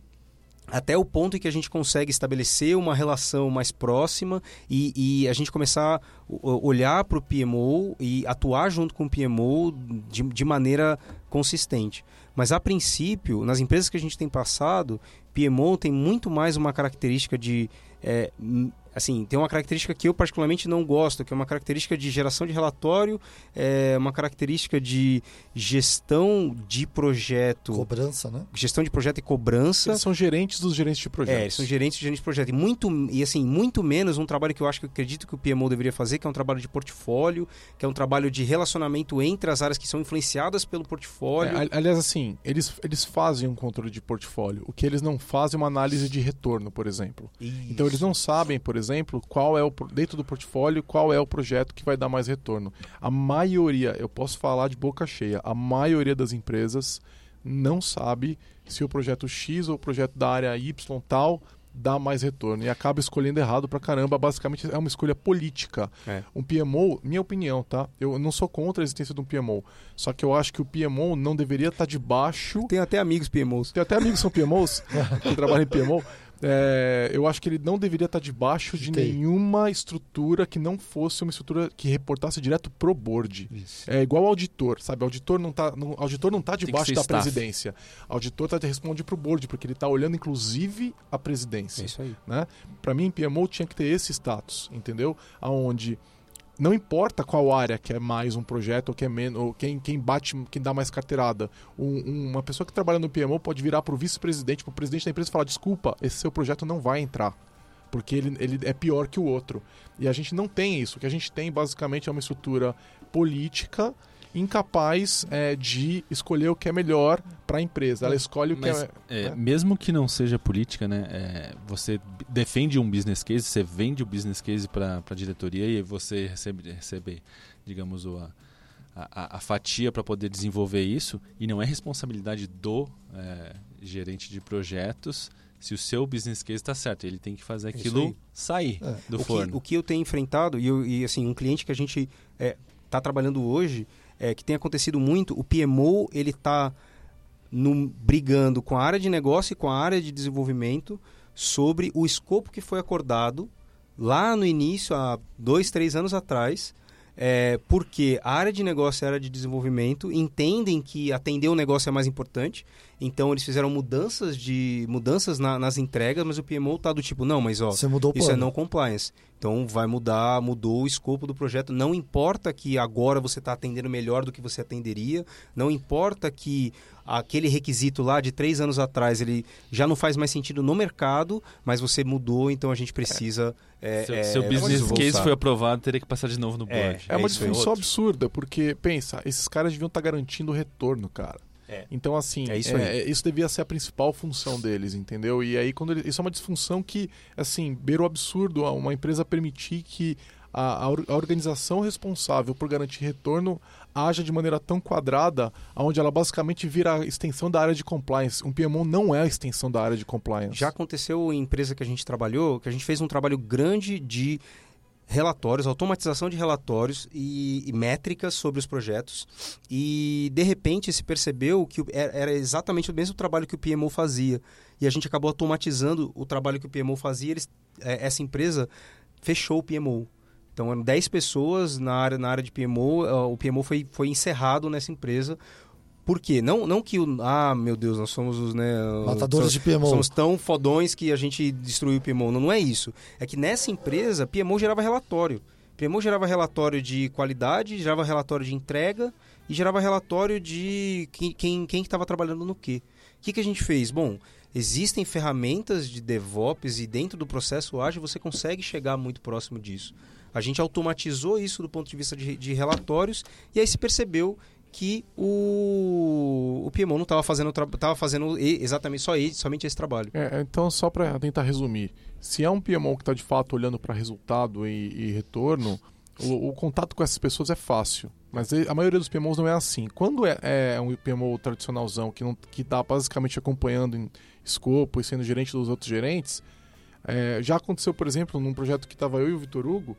até o ponto em que a gente consegue estabelecer uma relação mais próxima e, e a gente começar a olhar para o PMO e atuar junto com o PMO de, de maneira consistente. Mas a princípio, nas empresas que a gente tem passado, PMO tem muito mais uma característica de é, assim, tem uma característica que eu particularmente não gosto, que é uma característica de geração de relatório, é uma característica de gestão de projeto. Cobrança, né? Gestão de projeto e cobrança. Eles são gerentes dos gerentes de projeto. É, eles são gerentes de gerentes de projeto. E, muito, e assim, muito menos um trabalho que eu acho que eu acredito que o PMO deveria fazer, que é um trabalho de portfólio, que é um trabalho de relacionamento entre as áreas que são influenciadas pelo portfólio. É, aliás, assim, eles, eles fazem um controle de portfólio. O que eles não fazem é uma análise de retorno, por exemplo. Isso. Então eles não sabem, por exemplo, qual é o dentro do portfólio, qual é o projeto que vai dar mais retorno. A maioria, eu posso falar de boca cheia, a maioria das empresas não sabe se o projeto X ou o projeto da área Y tal dá mais retorno e acaba escolhendo errado pra caramba. Basicamente é uma escolha política. É. Um PMO, minha opinião, tá? Eu não sou contra a existência de um PMO. Só que eu acho que o PMO não deveria estar tá debaixo. Tem até amigos PMOs. Tem até amigos que são PMOs [LAUGHS] que trabalham em PMO. É, eu acho que ele não deveria estar debaixo de nenhuma estrutura que não fosse uma estrutura que reportasse direto pro board. Isso. É igual auditor, sabe? Auditor não tá, não, auditor não tá debaixo da staff. presidência. Auditor tá responde pro board porque ele tá olhando inclusive a presidência. É isso aí. Né? Para mim, PMO tinha que ter esse status, entendeu? Aonde não importa qual área que é mais um projeto ou que é menos, ou quem, quem bate, quem dá mais carteirada. Um, uma pessoa que trabalha no PMO pode virar para o vice-presidente, para o presidente da empresa e falar: desculpa, esse seu projeto não vai entrar. Porque ele, ele é pior que o outro. E a gente não tem isso. O que a gente tem basicamente é uma estrutura política incapaz é, de escolher o que é melhor para a empresa. Ela escolhe o que Mas, é, é, né? Mesmo que não seja política, né? É, você defende um business case, você vende o business case para a diretoria e você recebe, recebe digamos, o, a, a, a fatia para poder desenvolver isso. E não é responsabilidade do é, gerente de projetos se o seu business case está certo, ele tem que fazer aquilo sair é. do o forno. Que, o que eu tenho enfrentado, e, eu, e assim, um cliente que a gente está trabalhando hoje, é, que tem acontecido muito, o PMO ele está brigando com a área de negócio e com a área de desenvolvimento sobre o escopo que foi acordado lá no início, há dois, três anos atrás, é, porque a área de negócio e a área de desenvolvimento entendem que atender o negócio é mais importante, então eles fizeram mudanças de mudanças na, nas entregas, mas o PMO está do tipo, não, mas ó, isso é não compliance. Então vai mudar, mudou o escopo do projeto. Não importa que agora você está atendendo melhor do que você atenderia, não importa que aquele requisito lá de três anos atrás ele já não faz mais sentido no mercado, mas você mudou, então a gente precisa. É, seu, é, seu business case foi aprovado, teria que passar de novo no é, board. É, é uma disfunção absurda, porque pensa, esses caras deviam estar tá garantindo o retorno, cara. É. Então, assim, é isso, é, isso, devia ser a principal função deles, entendeu? E aí, quando ele, isso é uma disfunção que, assim, beira o absurdo uma empresa permitir que a, a, organização responsável por garantir retorno haja de maneira tão quadrada, onde ela basicamente vira a extensão da área de compliance. Um PMO não é a extensão da área de compliance. Já aconteceu em empresa que a gente trabalhou, que a gente fez um trabalho grande de relatórios, automatização de relatórios e, e, métricas sobre os projetos. E de repente se percebeu que era exatamente o mesmo trabalho que o PMO fazia. E a gente acabou automatizando o trabalho que o PMO fazia. Eles, é, essa empresa fechou o PMO. Então eram 10 pessoas na área, na área de PMO. O PMO foi, foi encerrado nessa empresa por quê? Não, não que o. Ah, meu Deus, nós somos os. Né, Matadores somos, de PMO. Somos tão fodões que a gente destruiu o PMO. Não, não é isso. É que nessa empresa, PMO gerava relatório. PMO gerava relatório de qualidade, gerava relatório de entrega e gerava relatório de quem estava quem, quem trabalhando no quê. O que, que a gente fez? Bom, existem ferramentas de DevOps e dentro do processo ágil você consegue chegar muito próximo disso. A gente automatizou isso do ponto de vista de, de relatórios e aí se percebeu que o, o Piemont não estava fazendo, tava fazendo exatamente só ele, somente esse trabalho. É, então, só para tentar resumir, se é um Piemont que está de fato olhando para resultado e, e retorno, o, o, contato com essas pessoas é fácil. Mas a maioria dos PMOs não é assim. Quando é, é um PMO tradicionalzão que está basicamente acompanhando em escopo e sendo gerente dos outros gerentes, É, já aconteceu, por exemplo, num projeto que estava eu e o Vitor Hugo,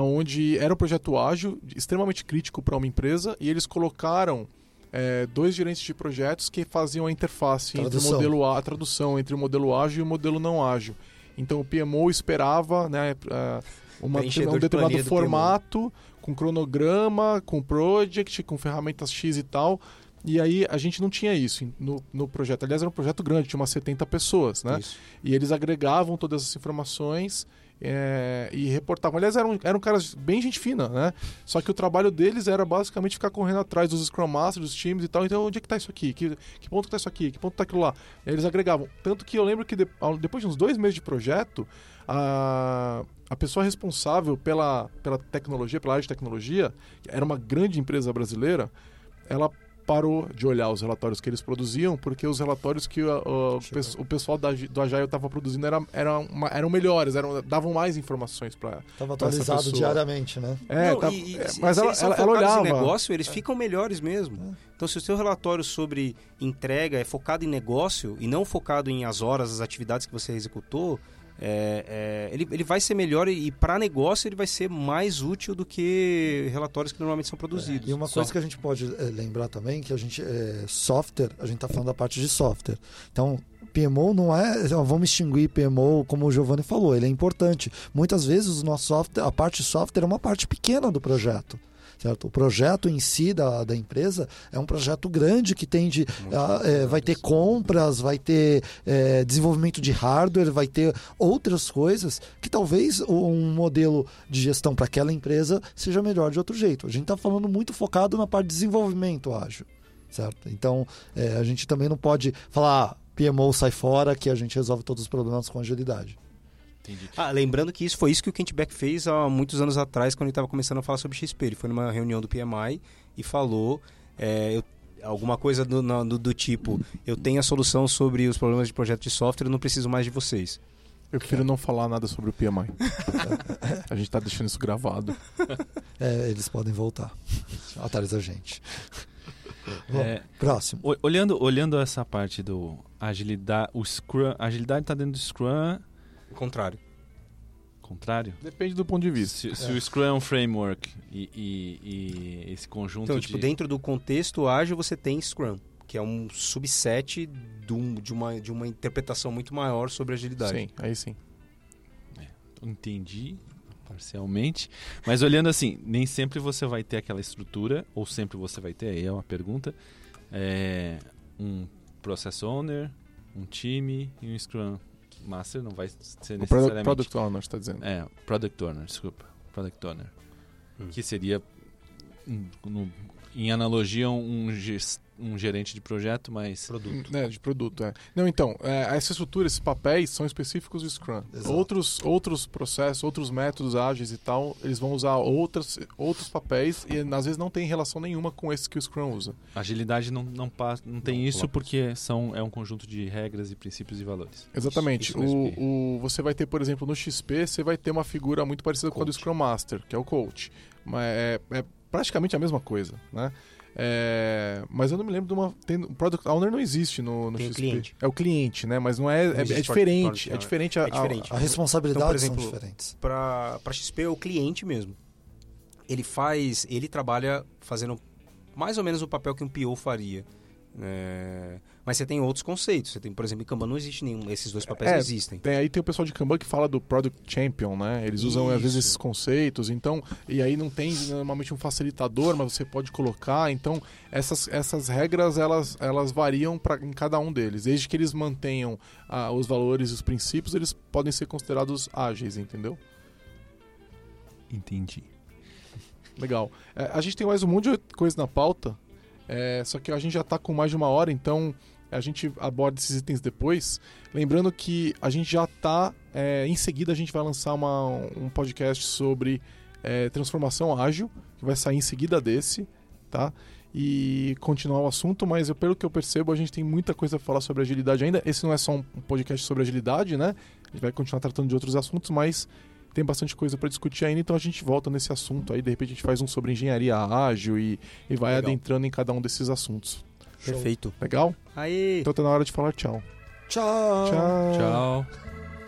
onde era um projeto ágil, extremamente crítico para uma empresa, e eles colocaram é, dois gerentes de projetos que faziam a interface Tradução. entre o modelo a, a tradução entre o modelo ágil e o modelo não ágil. Então o PMO esperava né, é, uma, um de determinado do formato, com cronograma, com project, com ferramentas X e tal. E aí a gente não tinha isso no, no projeto. Aliás, era um projeto grande, tinha umas 70 pessoas, né? Isso. E eles agregavam todas essas informações é, e reportavam. Aliás, eram, eram caras bem gente fina, né? Só que o trabalho deles era basicamente ficar correndo atrás dos Scrum Masters, dos times e tal. Então, onde é que tá isso aqui? Que, que ponto que tá isso aqui? Que ponto tá aquilo lá? Eles agregavam. Tanto que eu lembro que de- depois de uns dois meses de projeto, a, a pessoa responsável pela, pela tecnologia, pela área de tecnologia, era uma grande empresa brasileira, ela parou de olhar os relatórios que eles produziam, porque os relatórios que uh, uh, o, pes- o pessoal da, do Agile estava produzindo era, era uma- eram melhores, eram, davam mais informações para Tava Pra essa atualizado diariamente, né? é, Não, tá- e- e é, mas se ela, eles são ela, ela olhava. em negócio, eles ficam melhores mesmo. Então, se o seu relatório sobre entrega é focado em negócio e não focado em as horas, as atividades que você executou, é, é, ele, ele vai ser melhor e, para negócio ele vai ser mais útil do que relatórios que normalmente são produzidos. E uma Só. coisa que a gente pode eh, lembrar também, que a gente, é, software, a gente está falando da parte de software. Então, PMO não é, vamos extinguir PMO, como o Giovanni falou, ele é importante. Muitas vezes o nosso software, a parte de software é uma parte pequena do projeto. Certo? O projeto em si da, da empresa é um projeto grande que tem de. ah, eh, vai ter compras, vai ter eh, desenvolvimento de hardware, vai ter outras coisas que talvez um modelo de gestão para aquela empresa seja melhor de outro jeito. A gente está falando muito focado na parte de desenvolvimento ágil, certo? Então eh, a gente também não pode falar ah, PMO sai fora que a gente resolve todos os problemas com agilidade. Entendi. Ah, lembrando que isso foi isso que o Kent Beck fez há muitos anos atrás, quando ele estava começando a falar sobre XP. Ele foi numa reunião do PMI e falou é, eu- alguma coisa do, na- do- do tipo: eu tenho a solução sobre os problemas de projeto de software, eu não preciso mais de vocês. Eu prefiro não falar nada sobre o PMI. [LAUGHS] a gente tá deixando isso gravado. É, eles podem voltar atrás da gente. Bom, É, próximo. olhando, olhando essa parte do agilidade, o Scrum, a agilidade está dentro do Scrum, contrário. contrário. Depende do ponto de vista. Se, se o Scrum é um framework e, e- e esse conjunto Então, de... tipo, dentro do contexto ágil, você tem Scrum, que é um subset de, um- de uma, de uma interpretação muito maior sobre agilidade. Sim, aí sim. Entendi parcialmente, mas olhando assim, nem sempre você vai ter aquela estrutura, ou sempre você vai ter, aí é uma pergunta, é, um process owner, um time e um Scrum Master, não vai ser O product, necessariamente... product Owner, você tá dizendo. É, Product Owner, desculpa. Product Owner. Hum. Que seria, um- no- em analogia, um, um gerente de projeto, mas... Produto. Né, de produto, é. Não, então, é, essa estrutura, esses papéis são específicos do Scrum. Exato. Outros, outros processos, outros métodos ágeis e tal, eles vão usar outras, outros papéis e às vezes não tem relação nenhuma com esses que o Scrum usa. Agilidade não, não, passa, não tem Não isso coloca porque são, é um conjunto de regras e princípios e valores. Exatamente. O, o- você vai ter, por exemplo, no XP, você vai ter uma figura muito parecida com a do Coach. Scrum Master, que é o coach. Mas é, é praticamente a mesma coisa, né? É, mas eu não me lembro de uma. Tem, o Product Owner não existe no, no Tem o XP. cliente. É o cliente, né? Mas não é. Não É, é diferente. É diferente a, É diferente. A responsabilidade Então, por exemplo, são diferentes. Para XP é o cliente mesmo. Ele faz, ele trabalha fazendo mais ou menos o papel que um PO faria. É, mas você tem outros conceitos. Você tem, por exemplo, em Kanban não existe nenhum. Esses dois papéis É, não existem. Tem, aí tem o pessoal de Kanban que fala do Product Champion, né? Eles usam às vezes Isso. esses conceitos, então, e aí não tem normalmente um facilitador, mas você pode colocar. Então, essas, essas regras elas, elas variam pra, em cada um deles. Desde que eles mantenham ah, os valores e os princípios, eles podem ser considerados ágeis, entendeu? Entendi. Legal. É, a gente tem mais um monte de coisa na pauta, é, só que a gente já está com mais de uma hora, então a gente aborda esses itens depois. Lembrando que a gente já está, em seguida a gente vai lançar uma- um podcast sobre é, transformação ágil, que vai sair em seguida desse, tá? E continuar o assunto, mas eu, pelo que eu percebo, a gente tem muita coisa para falar sobre agilidade ainda. Esse não é só um podcast sobre agilidade, né? A gente vai continuar tratando de outros assuntos, mas tem bastante coisa para discutir ainda, então a gente volta nesse assunto aí. De repente a gente faz um sobre engenharia ágil e, e vai Legal. adentrando em cada um desses assuntos. Perfeito. Legal? Aí. Então tá na hora de falar tchau. Tchau. Tchau. Tchau.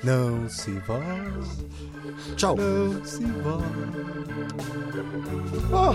Não se vá. Tchau. Não se vá. Oh.